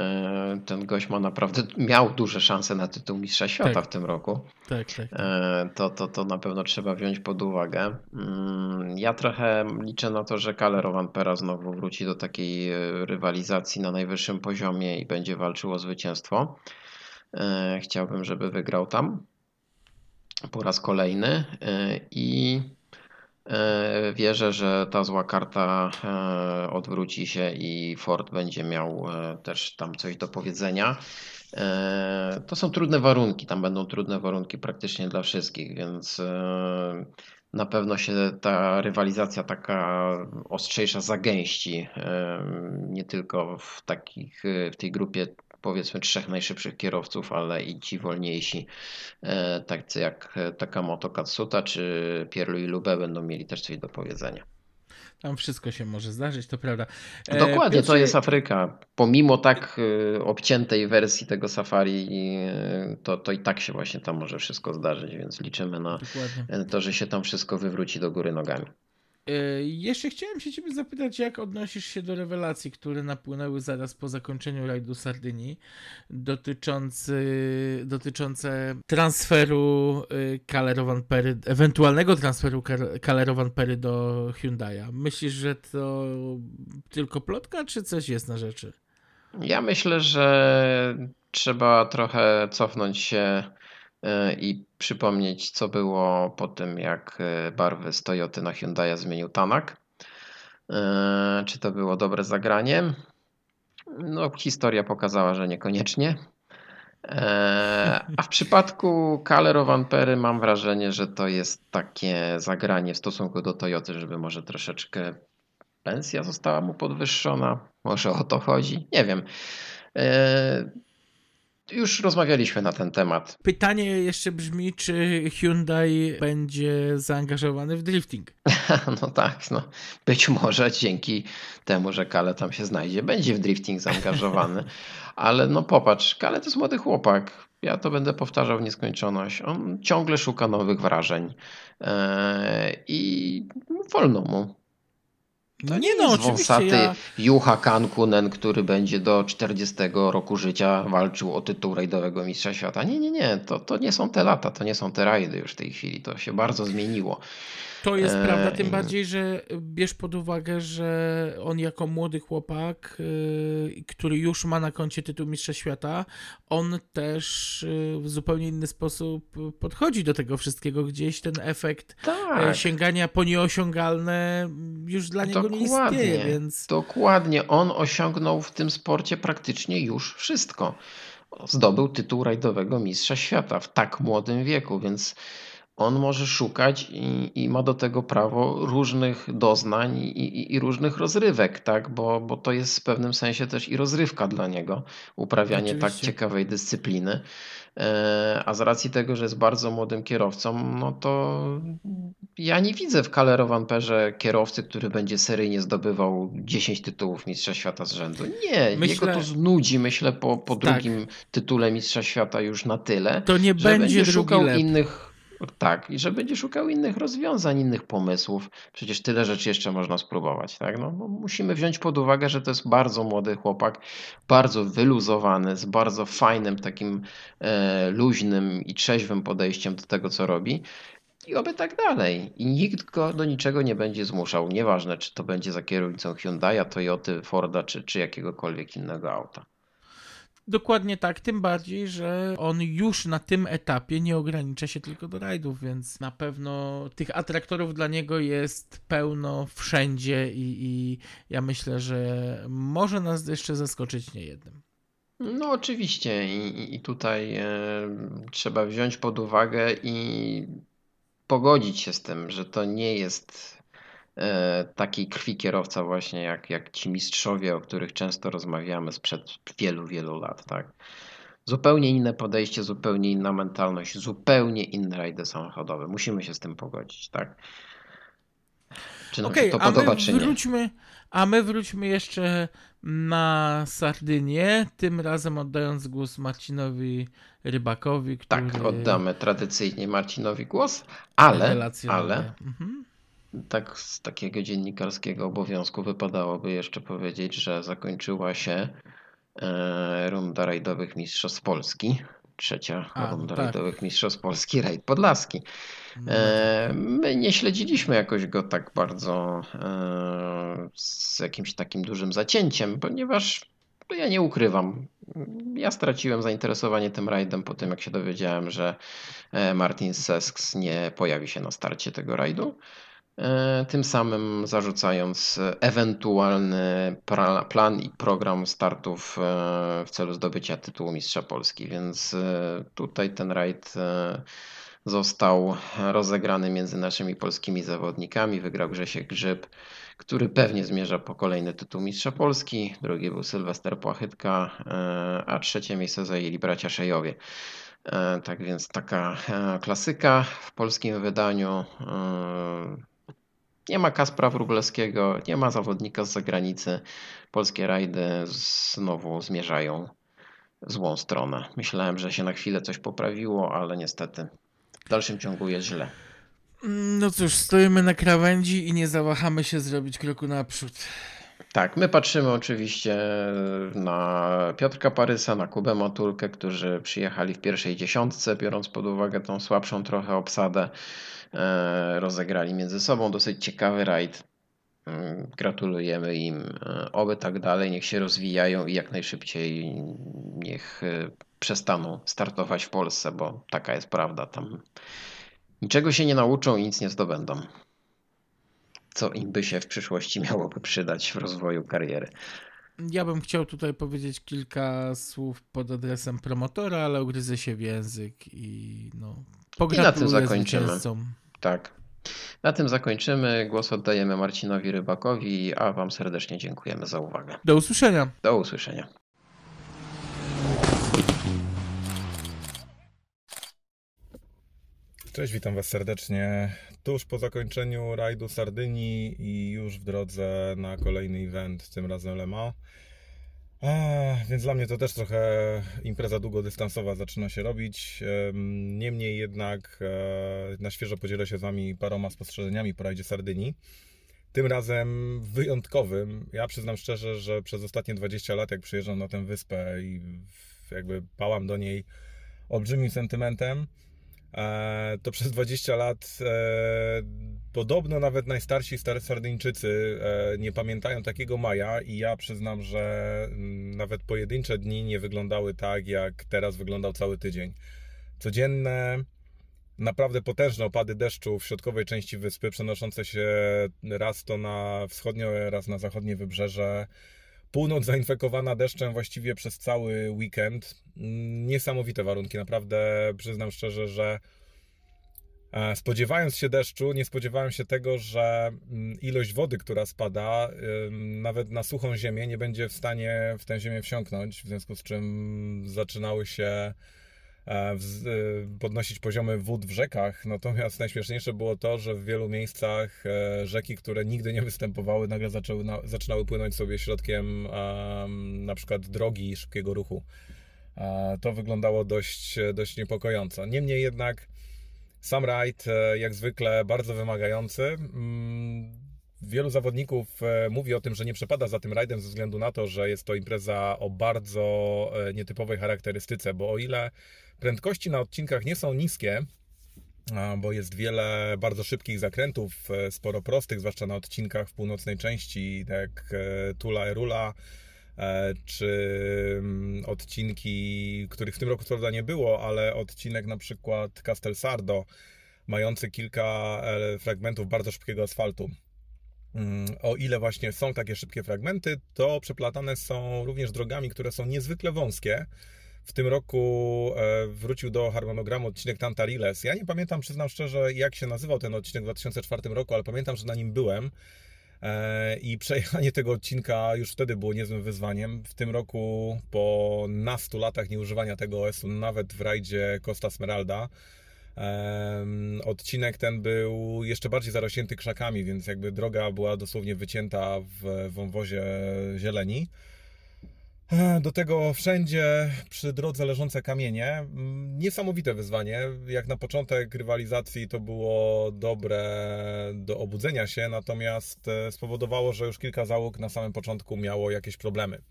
ten gość ma naprawdę, miał duże szanse na tytuł Mistrza Świata Tak. w tym roku. Tak, tak. E, to, to, to na pewno trzeba wziąć pod uwagę. Mm, Ja trochę liczę na to, że Kalle Rovanpera znowu wróci do takiej e, rywalizacji na najwyższym poziomie i będzie walczył o zwycięstwo. E, Chciałbym, żeby wygrał tam po raz kolejny e, i e, wierzę, że ta zła karta e, odwróci się i Ford będzie miał też tam coś do powiedzenia. To są trudne warunki, tam będą trudne warunki praktycznie dla wszystkich, więc na pewno się ta rywalizacja taka ostrzejsza zagęści, nie tylko w takich, w tej grupie powiedzmy trzech najszybszych kierowców, ale i ci wolniejsi, e, tacy jak Takamoto Katsuta czy Pierre-Louis Lube będą mieli też coś do powiedzenia. Tam wszystko się może zdarzyć, to prawda. E, Dokładnie, to Piotrze, jest Afryka. Pomimo tak obciętej wersji tego safari, to, to i tak się właśnie tam może wszystko zdarzyć, więc liczymy na Dokładnie. to, że się tam wszystko wywróci do góry nogami. E, Jeszcze chciałem się ciebie zapytać, jak odnosisz się do rewelacji, które napłynęły zaraz po zakończeniu rajdu Sardynii, dotyczący, dotyczące transferu y, Kalerowan Pery, ewentualnego transferu Kalerowan Pery do Hyundai'a. Myślisz, że to tylko plotka, czy coś jest na rzeczy? Ja myślę, że trzeba trochę cofnąć się i przypomnieć, co było po tym, jak y, barwy z Toyoty na Hyundai'a zmienił Tanak. Y, Czy to było dobre zagranie? No, historia pokazała, że niekoniecznie. E, A w przypadku Kalle Rovanpery mam wrażenie, że to jest takie zagranie w stosunku do Toyoty, żeby może troszeczkę pensja została mu podwyższona. Może o to chodzi. Nie wiem. Już rozmawialiśmy na ten temat. Pytanie jeszcze brzmi, czy Hyundai będzie zaangażowany w drifting? No tak, no. Być może dzięki temu, że Kale tam się znajdzie, będzie w drifting zaangażowany. Ale no popatrz, Kale to jest młody chłopak. Ja to będę powtarzał w nieskończoność. On ciągle szuka nowych wrażeń. Eee, I wolno mu. No nie no, oczywiście wąsaty ja... Juha Kankunen, który będzie do 40 roku życia walczył o tytuł rajdowego mistrza świata. Nie, nie, nie. To, to nie są te lata, to nie są te rajdy już w tej chwili. To się bardzo zmieniło. To jest Eee, prawda, tym i- bardziej, że bierz pod uwagę, że on jako młody chłopak, yy, który już ma na koncie tytuł Mistrza Świata, on też yy, w zupełnie inny sposób podchodzi do tego wszystkiego. Gdzieś ten efekt Tak. e, sięgania po nieosiągalne już dla niego nie Dokładnie. istnieje, więc Dokładnie. On osiągnął w tym sporcie praktycznie już wszystko. Zdobył tytuł rajdowego mistrza świata w tak młodym wieku, więc on może szukać i, i ma do tego prawo różnych doznań i, i, i różnych rozrywek, tak? Bo, bo to jest w pewnym sensie też i rozrywka dla niego, uprawianie tak Oczywiście. ciekawej dyscypliny. E, A z racji tego, że jest bardzo młodym kierowcą, no to ja nie widzę w Kalle Rovanperze kierowcy, który będzie seryjnie zdobywał 10 tytułów Mistrza Świata z rzędu. Nie, Myślę- jego to znudzi, myślę, po, po Tak. drugim tytule Mistrza Świata już na tyle, to nie że będzie będzie szukał innych. Tak, i że będzie szukał innych rozwiązań, innych pomysłów. Przecież tyle rzeczy jeszcze można spróbować, tak? No, no, musimy wziąć pod uwagę, że to jest bardzo młody chłopak, bardzo wyluzowany, z bardzo fajnym, takim e, luźnym i trzeźwym podejściem do tego, co robi. I oby tak dalej. I nikt go do niczego nie będzie zmuszał. Nieważne, czy to będzie za kierownicą Hyundai'a, Toyoty, Forda, czy, czy jakiegokolwiek innego auta. Dokładnie tak, tym bardziej, że on już na tym etapie nie ogranicza się tylko do rajdów, więc na pewno tych atraktorów dla niego jest pełno wszędzie i, i ja myślę, że może nas jeszcze zaskoczyć niejednym. No oczywiście i, i tutaj e, trzeba wziąć pod uwagę i pogodzić się z tym, że to nie jest taki krwi kierowca właśnie jak, jak ci mistrzowie, o których często rozmawiamy sprzed wielu, wielu lat, tak? Zupełnie inne podejście, zupełnie inna mentalność, zupełnie inne rajdy samochodowe. Musimy się z tym pogodzić, tak? Czy nam Okej, się to a my podoba, czy nie? wróćmy, a my wróćmy jeszcze na Sardynię, tym razem oddając głos Marcinowi Rybakowi, który Tak, oddamy tradycyjnie Marcinowi głos, ale, ale Mhm. Tak z takiego dziennikarskiego obowiązku wypadałoby jeszcze powiedzieć, że zakończyła się e, runda rajdowych Mistrzostw Polski. Trzecia A, runda tak. rajdowych Mistrzostw Polski, rajd podlaski. No, E, my nie śledziliśmy jakoś go tak bardzo e, z jakimś takim dużym zacięciem, ponieważ no ja nie ukrywam. Ja straciłem zainteresowanie tym rajdem po tym, jak się dowiedziałem, że Martin Sesks nie pojawi się na starcie tego rajdu. E, Tym samym zarzucając ewentualny plan i program startów e, w celu zdobycia tytułu Mistrza Polski. Więc e, tutaj ten rajd został rozegrany między naszymi polskimi zawodnikami. Wygrał Grzesiek Grzyb, który pewnie zmierza po kolejny tytuł Mistrza Polski. Drugi był Sylwester Płachytka, a trzecie miejsce zajęli bracia Szejowie. Tak więc taka klasyka w polskim wydaniu. Nie ma Kaspra Wróblewskiego, nie ma zawodnika z zagranicy. Polskie rajdy znowu zmierzają złą stronę. Myślałem, że się na chwilę coś poprawiło, ale niestety w dalszym ciągu jest źle. No cóż, stoimy na krawędzi i nie zawahamy się zrobić kroku naprzód. Tak, my patrzymy oczywiście na Piotrka Parysa, na Kubę Matulkę, którzy przyjechali w pierwszej dziesiątce, biorąc pod uwagę tą słabszą trochę obsadę. E, Rozegrali między sobą dosyć ciekawy rajd. Mm, Gratulujemy im. E, Oby tak dalej, niech się rozwijają i jak najszybciej niech e, przestaną startować w Polsce, bo taka jest prawda. Tam niczego się nie nauczą i nic nie zdobędą. Co im by się w przyszłości miałoby przydać w rozwoju kariery. Ja bym chciał tutaj powiedzieć kilka słów pod adresem promotora, ale ugryzę się w język i no. Pogratuluję zakończymy. zwycięzcom. Tak. Na tym zakończymy. Głos oddajemy Marcinowi Rybakowi, a Wam serdecznie dziękujemy za uwagę. Do usłyszenia. Do usłyszenia. Cześć, witam Was serdecznie. Tuż po zakończeniu rajdu Sardynii i już w drodze na kolejny event, tym razem Le Mans. Więc dla mnie to też trochę impreza długodystansowa zaczyna się robić. Em, Niemniej jednak e, na świeżo podzielę się z Wami paroma spostrzeżeniami po rajdzie Sardynii. Tym razem wyjątkowym. Ja przyznam szczerze, że przez ostatnie 20 lat, jak przyjeżdżam na tę wyspę i jakby pałam do niej olbrzymim sentymentem, to przez 20 lat e, podobno nawet najstarsi Sardyńczycy e, nie pamiętają takiego maja i ja przyznam, że mm, nawet pojedyncze dni nie wyglądały tak, jak teraz wyglądał cały tydzień. Codzienne, naprawdę potężne opady deszczu w środkowej części wyspy, przenoszące się raz to na wschodnie, raz na zachodnie wybrzeże. Północ zainfekowana deszczem właściwie przez cały weekend. Niesamowite warunki, naprawdę przyznam szczerze, że e, spodziewając się deszczu, nie spodziewałem się tego, że mm, ilość wody, która spada, nawet na suchą ziemię, nie będzie w stanie w tę ziemię wsiąknąć, w związku z czym zaczynały się podnosić poziomy wód w rzekach. Natomiast najśmieszniejsze było to, że w wielu miejscach e, rzeki, które nigdy nie występowały, nagle zaczęły, na, zaczynały płynąć sobie środkiem em, na przykład drogi szybkiego ruchu. E, To wyglądało dość, dość niepokojąco. Niemniej jednak sam rajd, e, jak zwykle, bardzo wymagający. Mm, Wielu zawodników e, mówi o tym, że nie przepada za tym rajdem ze względu na to, że jest to impreza o bardzo e, nietypowej charakterystyce, bo o ile prędkości na odcinkach nie są niskie, bo jest wiele bardzo szybkich zakrętów, e, sporo prostych, zwłaszcza na odcinkach w północnej części, tak jak e, Tula Erula, e, czy mm, odcinki, których w tym roku prawda nie było, ale odcinek na przykład Castel Sardo, mający kilka fragmentów bardzo szybkiego asfaltu. Mm, O ile właśnie są takie szybkie fragmenty, to przeplatane są również drogami, które są niezwykle wąskie. W tym roku e, wrócił do harmonogramu odcinek Tantariles. Ja nie pamiętam, przyznam szczerze, jak się nazywał ten odcinek w 2004 roku, ale pamiętam, że na nim byłem. E, I przejechanie tego odcinka już wtedy było niezłym wyzwaniem. W tym roku, po nastu latach nieużywania tego OS-u, nawet w rajdzie Costa Smeralda, odcinek ten był jeszcze bardziej zarośnięty krzakami, więc jakby droga była dosłownie wycięta w wąwozie zieleni. Do tego wszędzie przy drodze leżące kamienie. Mm, Niesamowite wyzwanie. Jak na początek rywalizacji to było dobre do obudzenia się, natomiast e, spowodowało, że już kilka załóg na samym początku miało jakieś problemy.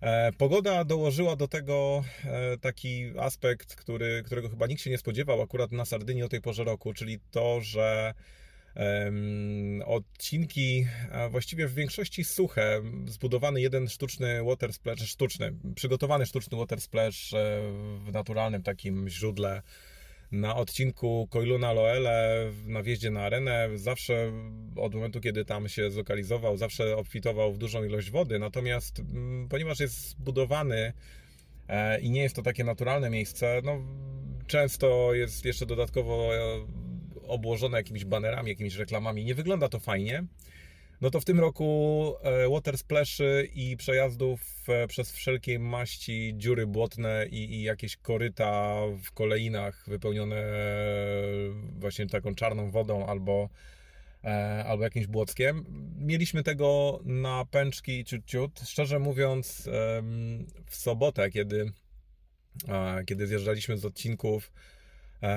E, Pogoda dołożyła do tego e, taki aspekt, który, którego chyba nikt się nie spodziewał akurat na Sardynii o tej porze roku, czyli to, że odcinki właściwie w większości suche, zbudowany jeden sztuczny water splash, sztuczny, przygotowany sztuczny water splash e, w naturalnym takim źródle na odcinku Koiluna Loele na wjeździe na arenę zawsze od momentu, kiedy tam się zlokalizował, zawsze obfitował w dużą ilość wody. Natomiast mm, ponieważ jest zbudowany e, i nie jest to takie naturalne miejsce, no często jest jeszcze dodatkowo e, obłożone jakimiś banerami, jakimiś reklamami. Nie wygląda to fajnie. No to w tym roku e, water splashy i przejazdów e, przez wszelkie maści dziury błotne i, i jakieś koryta w kolejnach wypełnione e, właśnie taką czarną wodą albo, albo jakimś błockiem. Mieliśmy tego na pęczki ciut ciut. Szczerze mówiąc, w sobotę, kiedy, kiedy zjeżdżaliśmy z odcinków,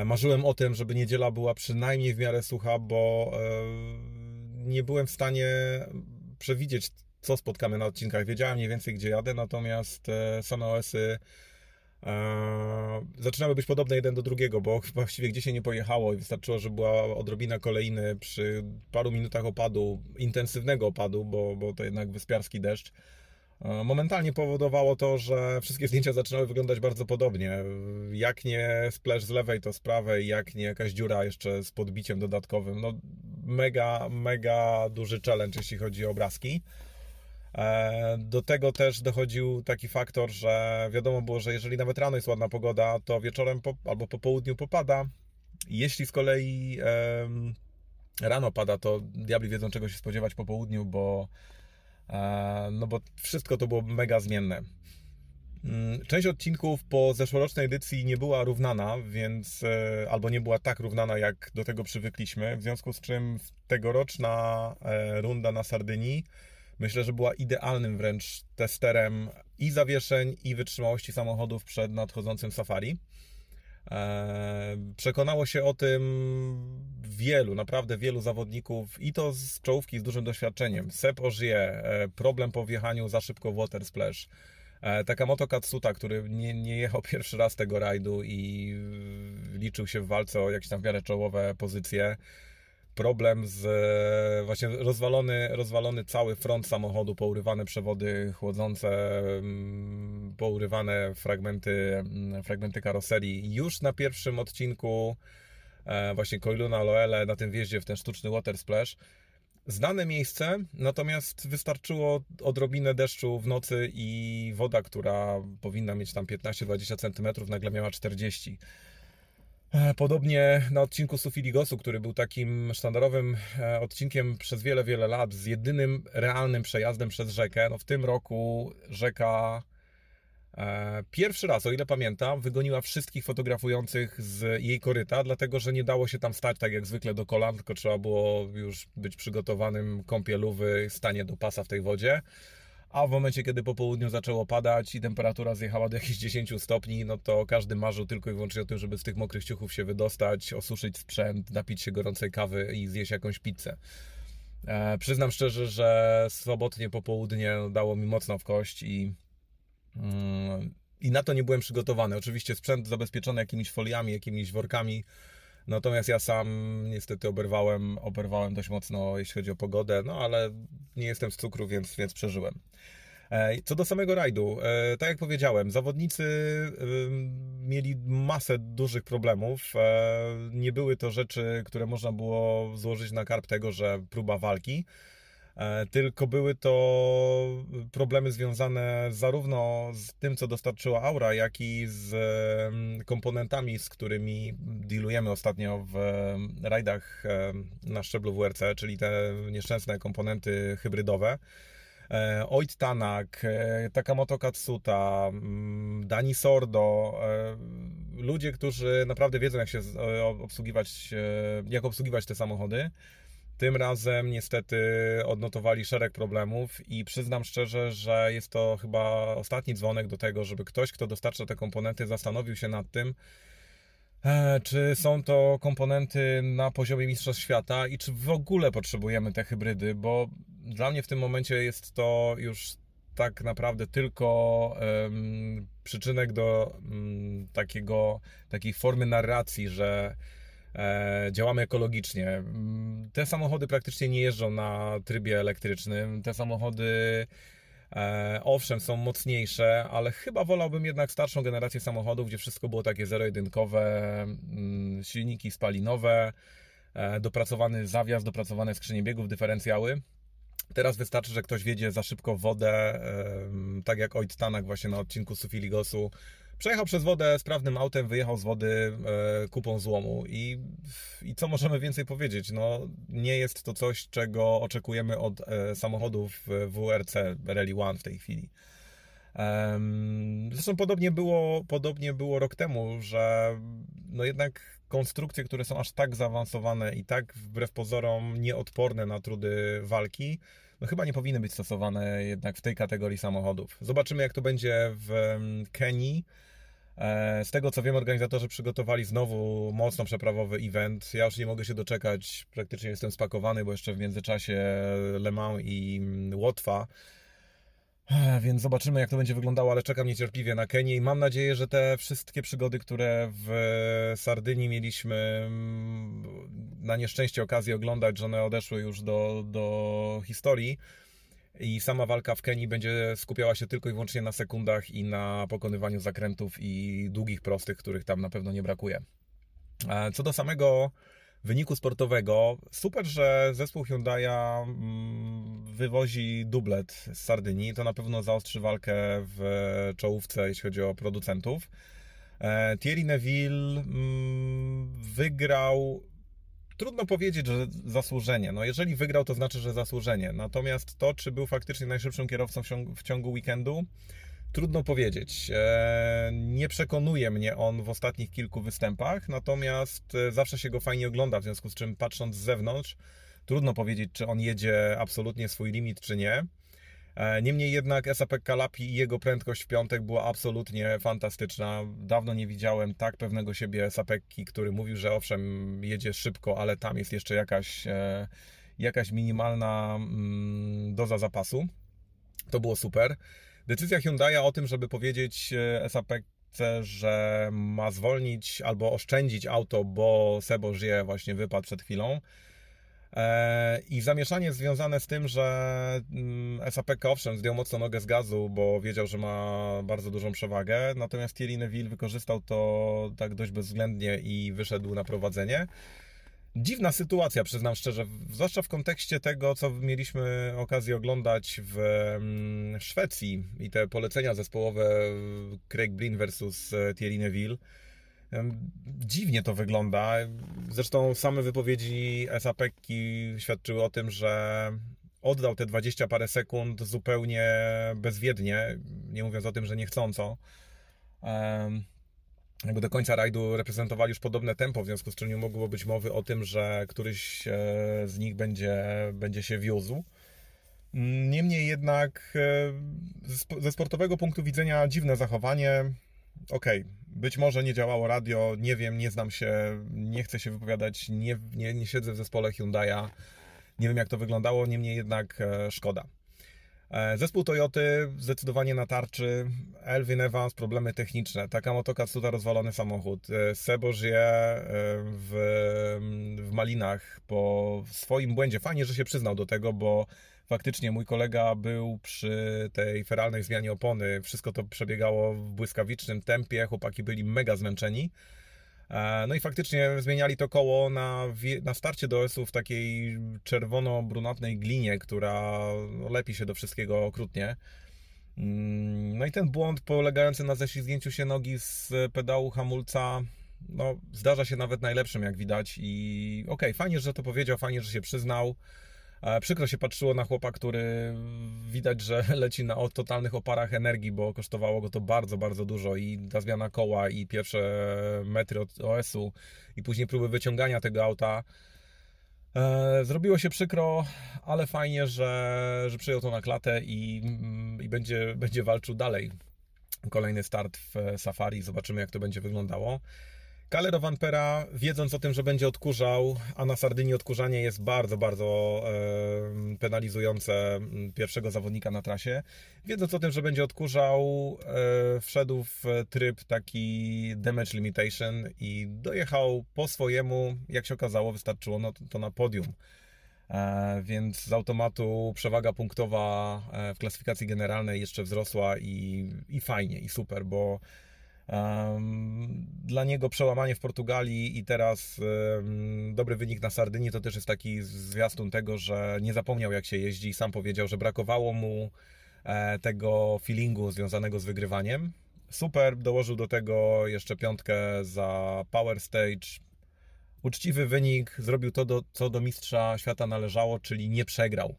marzyłem o tym, żeby niedziela była przynajmniej w miarę sucha, bo e, nie byłem w stanie przewidzieć, co spotkamy na odcinkach. Wiedziałem mniej więcej, gdzie jadę, natomiast e, same e, zaczynały być podobne jeden do drugiego, bo właściwie gdzie się nie pojechało i wystarczyło, że była odrobina kolejny przy paru minutach opadu, intensywnego opadu, bo, bo to jednak wyspiarski deszcz. E, Momentalnie powodowało to, że wszystkie zdjęcia zaczynały wyglądać bardzo podobnie. Jak nie splash z lewej, to z prawej, jak nie jakaś dziura jeszcze z podbiciem dodatkowym. No, mega, mega duży challenge, jeśli chodzi o obrazki. E, Do tego też dochodził taki faktor, że wiadomo było, że jeżeli nawet rano jest ładna pogoda, to wieczorem po, albo po południu popada. Jeśli z kolei em, rano pada, to diabli wiedzą czego się spodziewać po południu, bo, e, no bo wszystko to było mega zmienne. Mm, Część odcinków po zeszłorocznej edycji nie była równana, więc e, albo nie była tak równana, jak do tego przywykliśmy, w związku z czym tegoroczna e, runda na Sardynii myślę, że była idealnym wręcz testerem i zawieszeń, i wytrzymałości samochodów przed nadchodzącym safari. E, Przekonało się o tym wielu, naprawdę wielu zawodników i to z czołówki z dużym doświadczeniem. Seb Ogier, e, problem po wjechaniu za szybko w Water Splash. E, Takamoto Katsuta, który nie, nie jechał pierwszy raz tego rajdu i liczył się w walce o jakieś tam w miarę czołowe pozycje. Problem z e, właśnie rozwalony, rozwalony cały front samochodu, pourywane przewody chłodzące, mm, pourywane fragmenty, mm, fragmenty karoserii. Już na pierwszym odcinku e, właśnie Koiluna Loele na tym wjeździe w ten sztuczny water splash Znane miejsce, natomiast wystarczyło odrobinę deszczu w nocy i woda, która powinna mieć tam 15-20 cm, nagle miała 40. E, Podobnie na odcinku Sufiligosu, który był takim sztandarowym e, odcinkiem przez wiele, wiele lat, z jedynym realnym przejazdem przez rzekę. No w tym roku rzeka e, pierwszy raz, o ile pamiętam, wygoniła wszystkich fotografujących z jej koryta, dlatego że nie dało się tam stać tak jak zwykle do kolan, tylko trzeba było już być przygotowanym kąpielowy, stanie do pasa w tej wodzie. A w momencie, kiedy po południu zaczęło padać i temperatura zjechała do jakichś 10 stopni, no to każdy marzył tylko i wyłącznie o tym, żeby z tych mokrych ciuchów się wydostać, osuszyć sprzęt, napić się gorącej kawy i zjeść jakąś pizzę. E, przyznam szczerze, że sobotnie popołudnie dało mi mocno w kość i, mm, i na to nie byłem przygotowany. Oczywiście sprzęt zabezpieczony jakimiś foliami, jakimiś workami, natomiast ja sam niestety oberwałem, oberwałem dość mocno, jeśli chodzi o pogodę, no ale nie jestem z cukru, więc, więc przeżyłem. E, Co do samego rajdu, e, tak jak powiedziałem, zawodnicy mieli masę dużych problemów. E, Nie były to rzeczy, które można było złożyć na karp tego, że próba walki, tylko były to problemy związane zarówno z tym, co dostarczyła Aura, jak i z komponentami, z którymi dealujemy ostatnio w rajdach na szczeblu WRC, czyli te nieszczęsne komponenty hybrydowe. E, Oit Tanak, e, Takamoto Katsuta, mm, Dani Sordo, e, ludzie, którzy naprawdę wiedzą, jak się e, obsługiwać, e, jak obsługiwać te samochody. Tym razem niestety odnotowali szereg problemów i przyznam szczerze, że jest to chyba ostatni dzwonek do tego, żeby ktoś, kto dostarcza te komponenty, zastanowił się nad tym, e, czy są to komponenty na poziomie Mistrzostw Świata i czy w ogóle potrzebujemy te hybrydy, bo dla mnie w tym momencie jest to już tak naprawdę tylko em, przyczynek do mm, takiego, takiej formy narracji, że działamy ekologicznie. Mm, Te samochody praktycznie nie jeżdżą na trybie elektrycznym. Te samochody e, owszem są mocniejsze, ale chyba wolałbym jednak starszą generację samochodów, gdzie wszystko było takie zero-jedynkowe, mm, silniki spalinowe, e, dopracowany zawias, dopracowane skrzynie biegów, dyferencjały. Teraz wystarczy, że ktoś wiedzie za szybko wodę, tak jak Oit Tanak właśnie na odcinku Sufiligosu. Przejechał przez wodę sprawnym autem, wyjechał z wody e, kupą złomu. I, I co możemy więcej powiedzieć? No, nie jest to coś, czego oczekujemy od e, samochodów WRC Rally One w tej chwili. Zresztą podobnie było, podobnie było rok temu, że no jednak konstrukcje, które są aż tak zaawansowane i tak wbrew pozorom nieodporne na trudy walki, no chyba nie powinny być stosowane jednak w tej kategorii samochodów. Zobaczymy, jak to będzie w Kenii. E, Z tego co wiem, organizatorzy przygotowali znowu mocno przeprawowy event. Ja już nie mogę się doczekać, praktycznie jestem spakowany, bo jeszcze w międzyczasie Le Mans i mm, Łotwa. Ech, Więc zobaczymy, jak to będzie wyglądało, ale czekam niecierpliwie na Kenię i mam nadzieję, że te wszystkie przygody, które w Sardynii mieliśmy mm, na nieszczęście okazję oglądać, że one odeszły już do, do historii i sama walka w Kenii będzie skupiała się tylko i wyłącznie na sekundach i na pokonywaniu zakrętów i długich prostych, których tam na pewno nie brakuje. E, Co do samego wyniku sportowego, super, że zespół Hyundai'a mm, wywozi dublet z Sardynii. To na pewno zaostrzy walkę w czołówce, jeśli chodzi o producentów. E, Thierry Neville mm, wygrał. Trudno powiedzieć, że zasłużenie. No jeżeli wygrał, to znaczy, że zasłużenie. Natomiast to, czy był faktycznie najszybszym kierowcą w ciągu, weekendu, Trudno powiedzieć. E, Nie przekonuje mnie on w ostatnich kilku występach, natomiast e, zawsze się go fajnie ogląda, w związku z czym patrząc z zewnątrz, trudno powiedzieć, czy on jedzie absolutnie swój limit, czy nie. E, Niemniej jednak SAP Kalapi i jego prędkość w piątek była absolutnie fantastyczna. Dawno nie widziałem tak pewnego siebie Sapekki, który mówił, że owszem, jedzie szybko, ale tam jest jeszcze jakaś, e, jakaś minimalna mm, doza zapasu. To było super. Decyzja Hyundai'a o tym, żeby powiedzieć e, SAPC, że ma zwolnić albo oszczędzić auto, bo Sebo żyje właśnie wypadł przed chwilą. E, I zamieszanie związane z tym, że mm, SAPK owszem zdjął mocno nogę z gazu, bo wiedział, że ma bardzo dużą przewagę, natomiast Thierry Neville wykorzystał to tak dość bezwzględnie i wyszedł na prowadzenie. Dziwna sytuacja, przyznam szczerze, zwłaszcza w kontekście tego, co mieliśmy okazję oglądać w mm, Szwecji i te polecenia zespołowe Craig Breen versus e, Thierry Neville. Dziwnie to wygląda. Zresztą same wypowiedzi SAPki świadczyły o tym, że oddał te 20 parę sekund zupełnie bezwiednie, nie mówiąc o tym, że niechcąco. Jakby do końca rajdu reprezentowali już podobne tempo, w związku z czym nie mogło być mowy o tym, że któryś e, z nich będzie, będzie się wiózł. Niemniej jednak e, ze sportowego punktu widzenia dziwne zachowanie. Okej, być może nie działało radio, nie wiem, nie znam się, nie chcę się wypowiadać, nie, nie, nie siedzę w zespole Hyundai'a, nie wiem jak to wyglądało, niemniej jednak e, szkoda. E, Zespół Toyoty zdecydowanie na tarczy. Elvin Evans, problemy techniczne. Taka motokatsuta, rozwalony samochód. E, e, w, w Malinach po swoim błędzie. Fajnie, że się przyznał do tego, bo faktycznie mój kolega był przy tej feralnej zmianie opony. Wszystko to przebiegało w błyskawicznym tempie. Chłopaki byli mega zmęczeni. E, No i faktycznie zmieniali to koło na, na starcie do OS-u w takiej czerwono-brunatnej glinie, która lepi się do wszystkiego okrutnie. Mm, No i ten błąd polegający na ześlizgnięciu się nogi z pedału hamulca, no zdarza się nawet najlepszym jak widać i okej, fajnie, że to powiedział, fajnie, że się przyznał. E, Przykro się patrzyło na chłopa, który widać, że leci na totalnych oparach energii, bo kosztowało go to bardzo, bardzo dużo i ta zmiana koła i pierwsze metry od OS-u i później próby wyciągania tego auta. E, Zrobiło się przykro, ale fajnie, że, że przyjął to na klatę i, mm, i będzie, będzie walczył dalej. Kolejny start w Safari, zobaczymy jak to będzie wyglądało. Calero Vampera, wiedząc o tym, że będzie odkurzał, a na Sardynii odkurzanie jest bardzo, bardzo e, penalizujące mm, pierwszego zawodnika na trasie, wiedząc o tym, że będzie odkurzał, e, wszedł w tryb taki damage limitation i dojechał po swojemu, jak się okazało, wystarczyło no, to na podium. E, Więc z automatu przewaga punktowa e, w klasyfikacji generalnej jeszcze wzrosła i, i fajnie, i super, bo dla niego przełamanie w Portugalii i teraz dobry wynik na Sardynii to też jest taki zwiastun tego, że nie zapomniał jak się jeździ i sam powiedział, że brakowało mu e, tego feelingu związanego z wygrywaniem. Super, dołożył do tego jeszcze piątkę za Power Stage, uczciwy wynik, zrobił to, do, co do mistrza świata należało, czyli nie przegrał.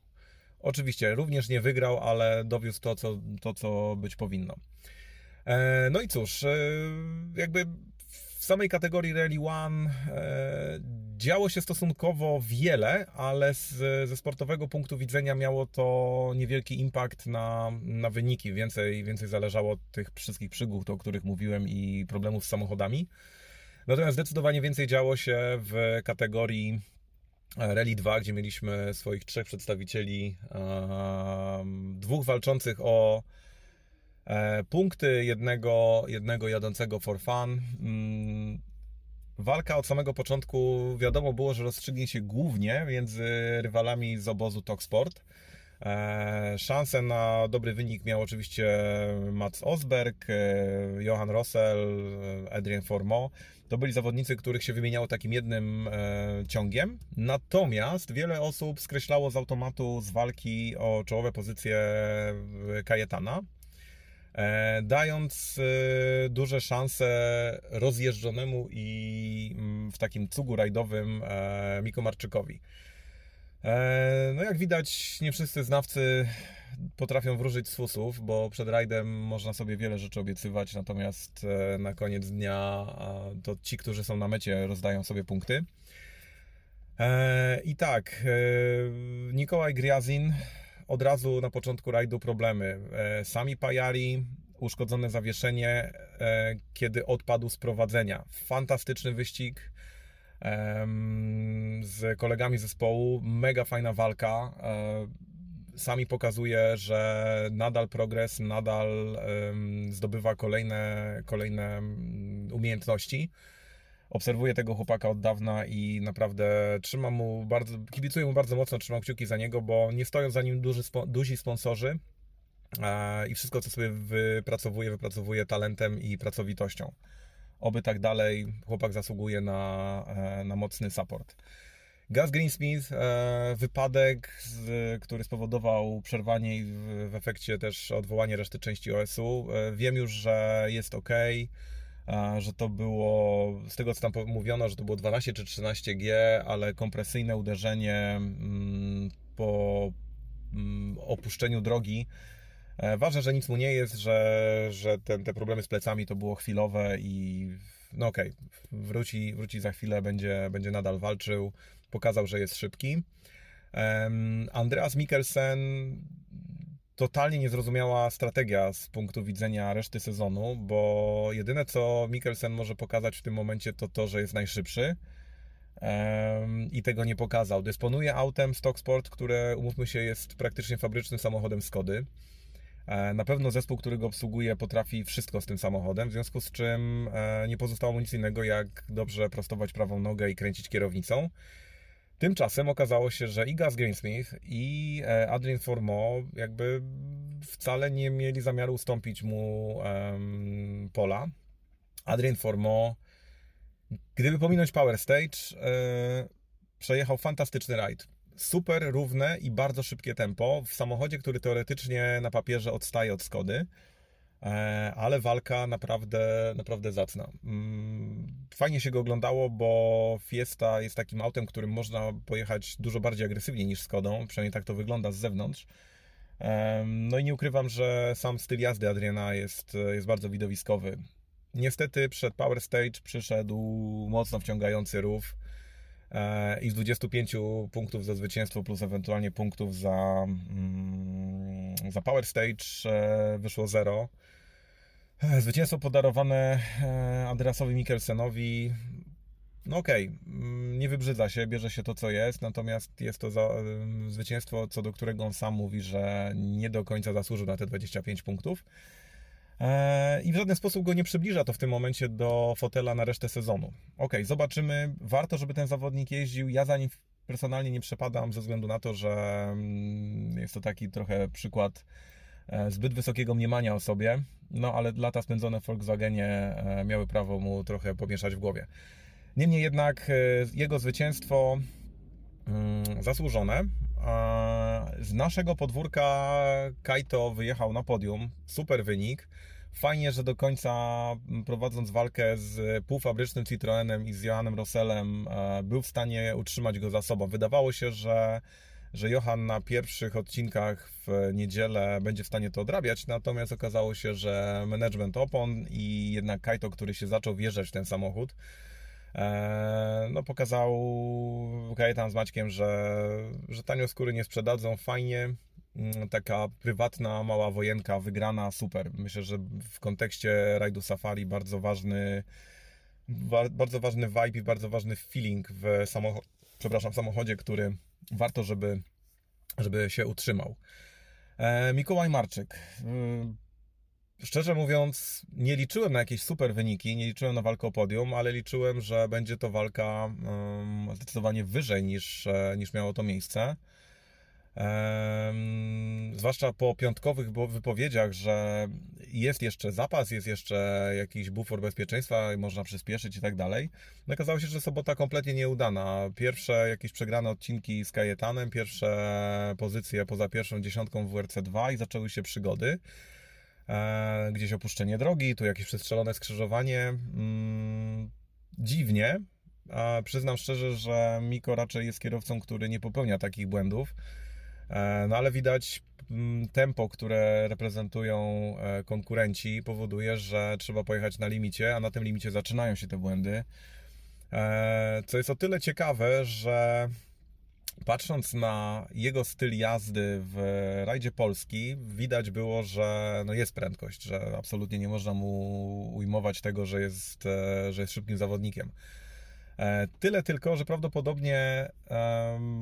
Oczywiście również nie wygrał, ale dowiózł to, co, to, co być powinno. E, no i cóż, e, jakby w samej kategorii Rally One e, działo się stosunkowo wiele, ale z, ze sportowego punktu widzenia miało to niewielki impact na, na wyniki. Więcej, więcej zależało od tych wszystkich przygód, o których mówiłem i problemów z samochodami. Natomiast zdecydowanie więcej działo się w kategorii Rally 2, gdzie mieliśmy swoich trzech przedstawicieli, dwóch walczących o punkty, jednego, jednego jadącego for fun. Mm, Walka od samego początku wiadomo było, że rozstrzygnie się głównie między rywalami z obozu Talksport. E, Szansę na dobry wynik miał oczywiście Mats Osberg, e, Johan Rossell, e, Adrien Formeau. To byli zawodnicy, których się wymieniało takim jednym e, ciągiem. Natomiast wiele osób skreślało z automatu z walki o czołowe pozycje e, Kajetana, e, dając e, duże szanse rozjeżdżonemu i mm, w takim cugu rajdowym e, Mikomarczykowi. E, No jak widać, nie wszyscy znawcy potrafią wróżyć z fusów, bo przed rajdem można sobie wiele rzeczy obiecywać, natomiast e, na koniec dnia to ci, którzy są na mecie, rozdają sobie punkty. E, I tak, e, Nikołaj Griazin od razu na początku rajdu problemy. E, Sami Pajari, uszkodzone zawieszenie, e, kiedy odpadł z prowadzenia. Fantastyczny wyścig z kolegami zespołu. Mega fajna walka. E, Sami pokazuje, że nadal progres, nadal zdobywa kolejne, kolejne umiejętności. Obserwuję tego chłopaka od dawna i naprawdę trzymam mu bardzo, kibicuję mu bardzo mocno, trzymam kciuki za niego, bo nie stoją za nim duży, duzi sponsorzy i wszystko, co sobie wypracowuje, wypracowuje talentem i pracowitością. Oby tak dalej, chłopak zasługuje na, e, na mocny support. Gaz Greensmith, e, wypadek, który spowodował przerwanie i w, efekcie też odwołanie reszty części OS-u. E, wiem już, że jest ok, że to było, z tego co tam mówiono, że to było 12 czy 13G, ale kompresyjne uderzenie mm, po mm, opuszczeniu drogi. E, Ważne, że nic mu nie jest, że, że ten, te problemy z plecami to było chwilowe i no okej, wróci, wróci za chwilę, będzie, będzie nadal walczył, pokazał, że jest szybki. Andreas Mikkelsen totalnie niezrozumiała strategia z punktu widzenia reszty sezonu, bo jedyne co Mikkelsen może pokazać w tym momencie to to, że jest najszybszy. i tego nie pokazał. Dysponuje autem Stock Sport, które umówmy się jest praktycznie fabrycznym samochodem Skody. E, Na pewno zespół, który go obsługuje, potrafi wszystko z tym samochodem, w związku z czym e, nie pozostało mu nic innego, jak dobrze prostować prawą nogę i kręcić kierownicą. Tymczasem okazało się, że i Gus Greensmith, i e, Adrien Formeau jakby wcale nie mieli zamiaru ustąpić mu em, pola. Adrien Formeau, gdyby pominąć Power Stage, e, przejechał fantastyczny rajd. Super równe i bardzo szybkie tempo w samochodzie, który teoretycznie na papierze odstaje od Skody, ale walka naprawdę, naprawdę zacna. Mm, Fajnie się go oglądało, bo Fiesta jest takim autem, którym można pojechać dużo bardziej agresywnie niż Skodą, przynajmniej tak to wygląda z zewnątrz. No i nie ukrywam, że sam styl jazdy Adriana jest, jest bardzo widowiskowy. Niestety przed Power Stage przyszedł mocno wciągający rów e, i z 25 punktów za zwycięstwo plus ewentualnie punktów za, mm, za Power Stage e, wyszło 0. Zwycięstwo podarowane e, Andreasowi Mikkelsenowi. No okej, mm, nie wybrzydza się, bierze się to co jest, natomiast jest to za, em, zwycięstwo, co do którego on sam mówi, że nie do końca zasłużył na te 25 punktów. E, I w żaden sposób go nie przybliża to w tym momencie do fotela na resztę sezonu. Ok, zobaczymy. Warto, żeby ten zawodnik jeździł. Ja za nim personalnie nie przepadam ze względu na to, że mm, jest to taki trochę przykład e, zbyt wysokiego mniemania o sobie. No ale lata spędzone w Volkswagenie e, miały prawo mu trochę pomieszać w głowie. Niemniej jednak e, jego zwycięstwo mm, zasłużone. Z naszego podwórka Kaito wyjechał na podium. Super wynik. Fajnie, że do końca prowadząc walkę z półfabrycznym Citroenem i z Johannem Roselem e, był w stanie utrzymać go za sobą. Wydawało się, że, że Johan na pierwszych odcinkach w niedzielę będzie w stanie to odrabiać, natomiast okazało się, że management opon i jednak Kaito, który się zaczął wjeżdżać w ten samochód, E, no pokazał Kajetan z Maćkiem, że, że tanio skóry nie sprzedadzą, fajnie, Mm, taka prywatna, mała wojenka, wygrana, super. Myślę, że w kontekście rajdu Safari bardzo ważny, wa- bardzo ważny vibe i bardzo ważny feeling w samocho- przepraszam, samochodzie, który warto, żeby, żeby się utrzymał. E, Mikołaj Marczyk. Y, Szczerze mówiąc, nie liczyłem na jakieś super wyniki, nie liczyłem na walkę o podium, ale liczyłem, że będzie to walka zdecydowanie wyżej niż, e, niż miało to miejsce. Zwłaszcza po piątkowych wypowiedziach, że jest jeszcze zapas, jest jeszcze jakiś bufor bezpieczeństwa, można przyspieszyć i tak dalej. No okazało się, że sobota kompletnie nieudana. Pierwsze jakieś przegrane odcinki z Kajetanem, pierwsze pozycje poza pierwszą dziesiątką w WRC2 i zaczęły się przygody. E, gdzieś opuszczenie drogi, tu jakieś przestrzelone skrzyżowanie. Mm, dziwnie. Przyznam szczerze, że Miko raczej jest kierowcą, który nie popełnia takich błędów. E, No ale widać mm, tempo, które reprezentują e, konkurenci, powoduje, że trzeba pojechać na limicie, a na tym limicie zaczynają się te błędy. E, Co jest o tyle ciekawe, że patrząc na jego styl jazdy w rajdzie Polski, widać było, że no jest prędkość, że absolutnie nie można mu ujmować tego, że jest, że jest szybkim zawodnikiem. E, Tyle tylko, że prawdopodobnie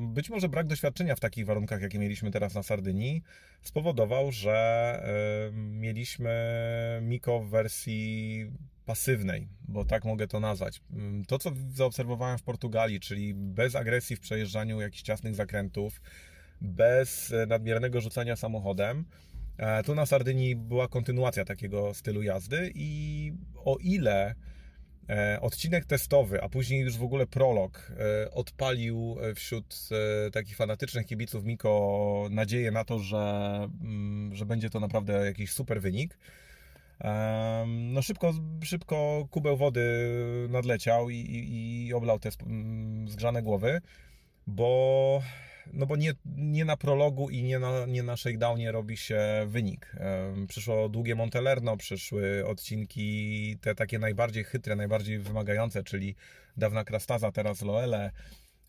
być może brak doświadczenia w takich warunkach, jakie mieliśmy teraz na Sardynii, spowodował, że mieliśmy Miko w wersji pasywnej, bo tak mogę to nazwać. Mm, To, co zaobserwowałem w Portugalii, czyli bez agresji w przejeżdżaniu jakichś ciasnych zakrętów, bez e, nadmiernego rzucania samochodem, e, tu na Sardynii była kontynuacja takiego stylu jazdy i o ile Odcinek testowy, a później już w ogóle prolog e, odpalił e, wśród e, takich fanatycznych kibiców Miko nadzieję na to, że, mm, że będzie to naprawdę jakiś super wynik. No szybko, szybko kubeł wody nadleciał i, i, i oblał te mm, zgrzane głowy, bo, no bo nie, nie na prologu i nie na, nie na shakedownie robi się wynik. Przyszło długie Montelerno, przyszły odcinki te takie najbardziej chytre, najbardziej wymagające, czyli dawna Krastaza, teraz Loele,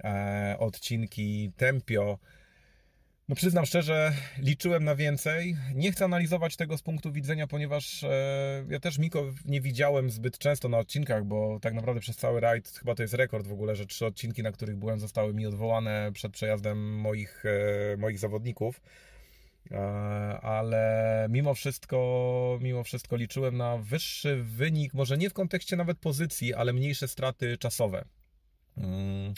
e, odcinki Tempio. No przyznam szczerze, liczyłem na więcej. Nie chcę analizować tego z punktu widzenia, ponieważ e, ja też Miko nie widziałem zbyt często na odcinkach, bo tak naprawdę przez cały rajd chyba to jest rekord w ogóle, że trzy odcinki, na których byłem, zostały mi odwołane przed przejazdem moich, e, moich zawodników. E, ale mimo wszystko, mimo wszystko liczyłem na wyższy wynik, może nie w kontekście nawet pozycji, ale mniejsze straty czasowe. Mm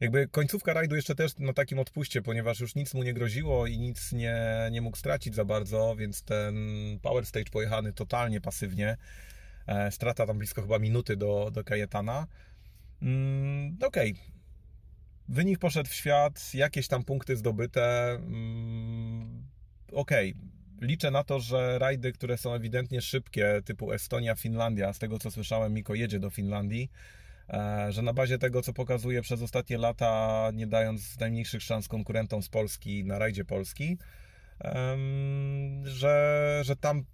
jakby końcówka rajdu jeszcze też na takim odpuście, ponieważ już nic mu nie groziło i nic nie, nie mógł stracić za bardzo, więc ten power stage pojechany totalnie pasywnie. E, strata tam blisko chyba minuty do, do Kajetana. Mm, Okej. Okay. Wynik poszedł w świat, jakieś tam punkty zdobyte. Mm, Okej. Okay. Liczę na to, że rajdy, które są ewidentnie szybkie, typu Estonia, Finlandia, z tego co słyszałem, Miko jedzie do Finlandii, że na bazie tego, co pokazuje przez ostatnie lata, nie dając najmniejszych szans konkurentom z Polski na rajdzie Polski, że, że tam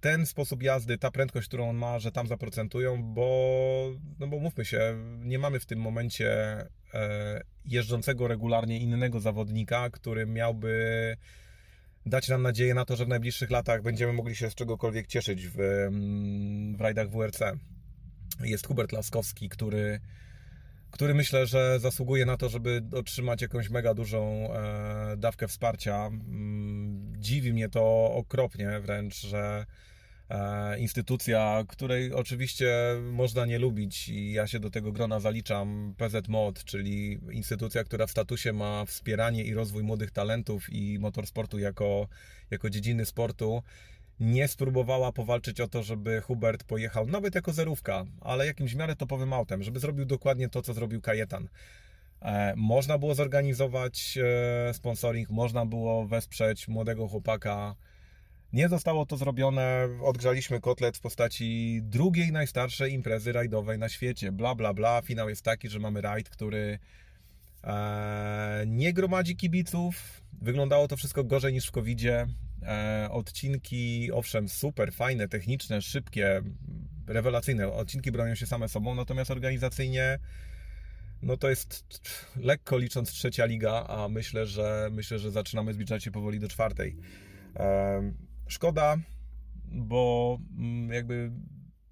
ten sposób jazdy, ta prędkość, którą on ma, że tam zaprocentują, bo, no bo mówmy się, nie mamy w tym momencie e, jeżdżącego regularnie innego zawodnika, który miałby dać nam nadzieję na to, że w najbliższych latach będziemy mogli się z czegokolwiek cieszyć w, w rajdach WRC jest Hubert Laskowski, który, który myślę, że zasługuje na to, żeby otrzymać jakąś mega dużą e, dawkę wsparcia. Mm, dziwi mnie to okropnie wręcz, że e, instytucja, której oczywiście można nie lubić i ja się do tego grona zaliczam, PZ Mod, czyli instytucja, która w statusie ma wspieranie i rozwój młodych talentów i motorsportu jako, jako dziedziny sportu, nie spróbowała powalczyć o to, żeby Hubert pojechał nawet jako zerówka, ale jakimś miarę topowym autem, żeby zrobił dokładnie to, co zrobił Kajetan. E, można było zorganizować e, sponsoring, można było wesprzeć młodego chłopaka. Nie zostało to zrobione. Odgrzaliśmy kotlet w postaci drugiej najstarszej imprezy rajdowej na świecie. Bla, bla, bla. Finał jest taki, że mamy rajd, który nie gromadzi kibiców. Wyglądało to wszystko gorzej niż w covid -zie. E, odcinki, owszem, super, fajne, techniczne, szybkie, rewelacyjne. Odcinki bronią się same sobą, natomiast organizacyjnie no to jest lekko licząc trzecia liga, a myślę, że myślę, że zaczynamy zbliżać się powoli do czwartej. E, szkoda, bo mm, jakby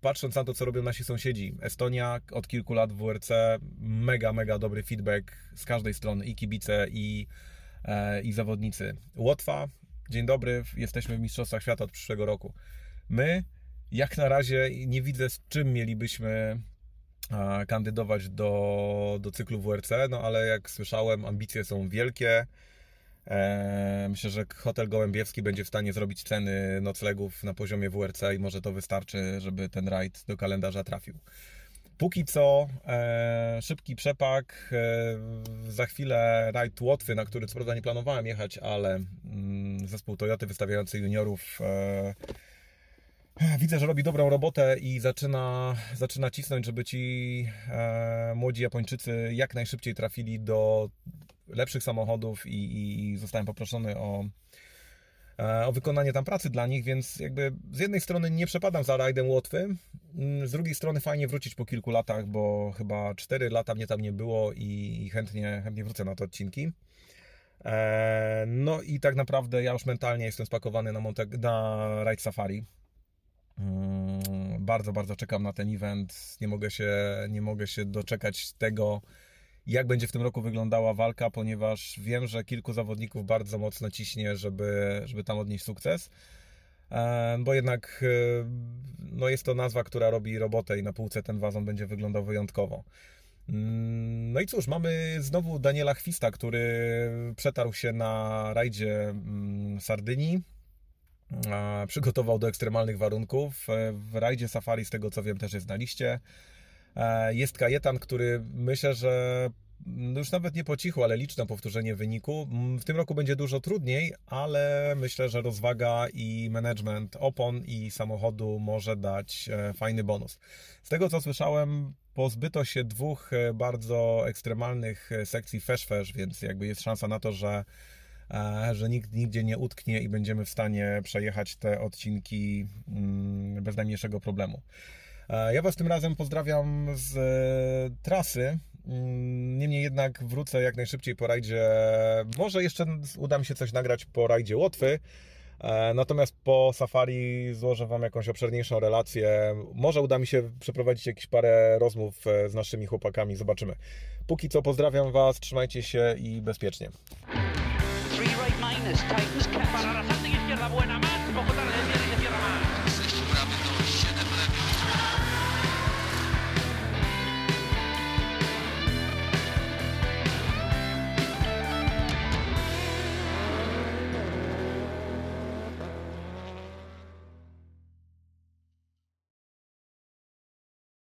patrząc na to, co robią nasi sąsiedzi, Estonia od kilku lat w WRC, mega, mega dobry feedback z każdej strony, i kibice, i, e, i zawodnicy. Łotwa dzień dobry, jesteśmy w Mistrzostwach Świata od przyszłego roku. My, jak na razie, nie widzę z czym mielibyśmy kandydować do, do cyklu WRC, no ale jak słyszałem, ambicje są wielkie. E, myślę, że hotel Gołębiewski będzie w stanie zrobić ceny noclegów na poziomie WRC i może to wystarczy, żeby ten rajd do kalendarza trafił. Póki co e, szybki przepak. E, za chwilę rajd Łotwy, na który co prawda nie planowałem jechać, ale mm, zespół Toyoty wystawiający juniorów e, widzę, że robi dobrą robotę i zaczyna, zaczyna cisnąć, żeby ci e, młodzi Japończycy jak najszybciej trafili do lepszych samochodów i, i zostałem poproszony o E, o wykonanie tam pracy dla nich, więc jakby z jednej strony nie przepadam za rajdem Łotwy, mm, z drugiej strony fajnie wrócić po kilku latach, bo chyba 4 lata mnie tam nie było i chętnie, chętnie wrócę na te odcinki. E, no i tak naprawdę ja już mentalnie jestem spakowany na, Monte, na Ride Safari. Mm, bardzo, bardzo czekam na ten event. Nie mogę się, nie mogę się doczekać tego, jak będzie w tym roku wyglądała walka, ponieważ wiem, że kilku zawodników bardzo mocno ciśnie, żeby, żeby tam odnieść sukces. Bo jednak no jest to nazwa, która robi robotę i na półce ten wazon będzie wyglądał wyjątkowo. Mm, no i cóż, mamy znowu Daniela Chwista, który przetarł się na rajdzie mm, Sardynii. Przygotował do ekstremalnych warunków. E, w rajdzie Safari, z tego co wiem, też jest na liście. E, jest Kajetan, który myślę, że no już nawet nie po cichu, ale liczne powtórzenie wyniku. W tym roku będzie dużo trudniej, ale myślę, że rozwaga i management opon i samochodu może dać e, fajny bonus. Z tego co słyszałem, pozbyto się dwóch e, bardzo ekstremalnych sekcji fesh więc jakby jest szansa na to, że że nikt nigdzie nie utknie i będziemy w stanie przejechać te odcinki mm, bez najmniejszego problemu. Ja Was tym razem pozdrawiam z e, trasy Mm, Niemniej jednak wrócę jak najszybciej po rajdzie. Może jeszcze uda mi się coś nagrać po rajdzie Łotwy. E, Natomiast po safari złożę Wam jakąś obszerniejszą relację. Może uda mi się przeprowadzić jakieś parę rozmów e, z naszymi chłopakami. Zobaczymy. Póki co pozdrawiam Was, trzymajcie się i bezpiecznie.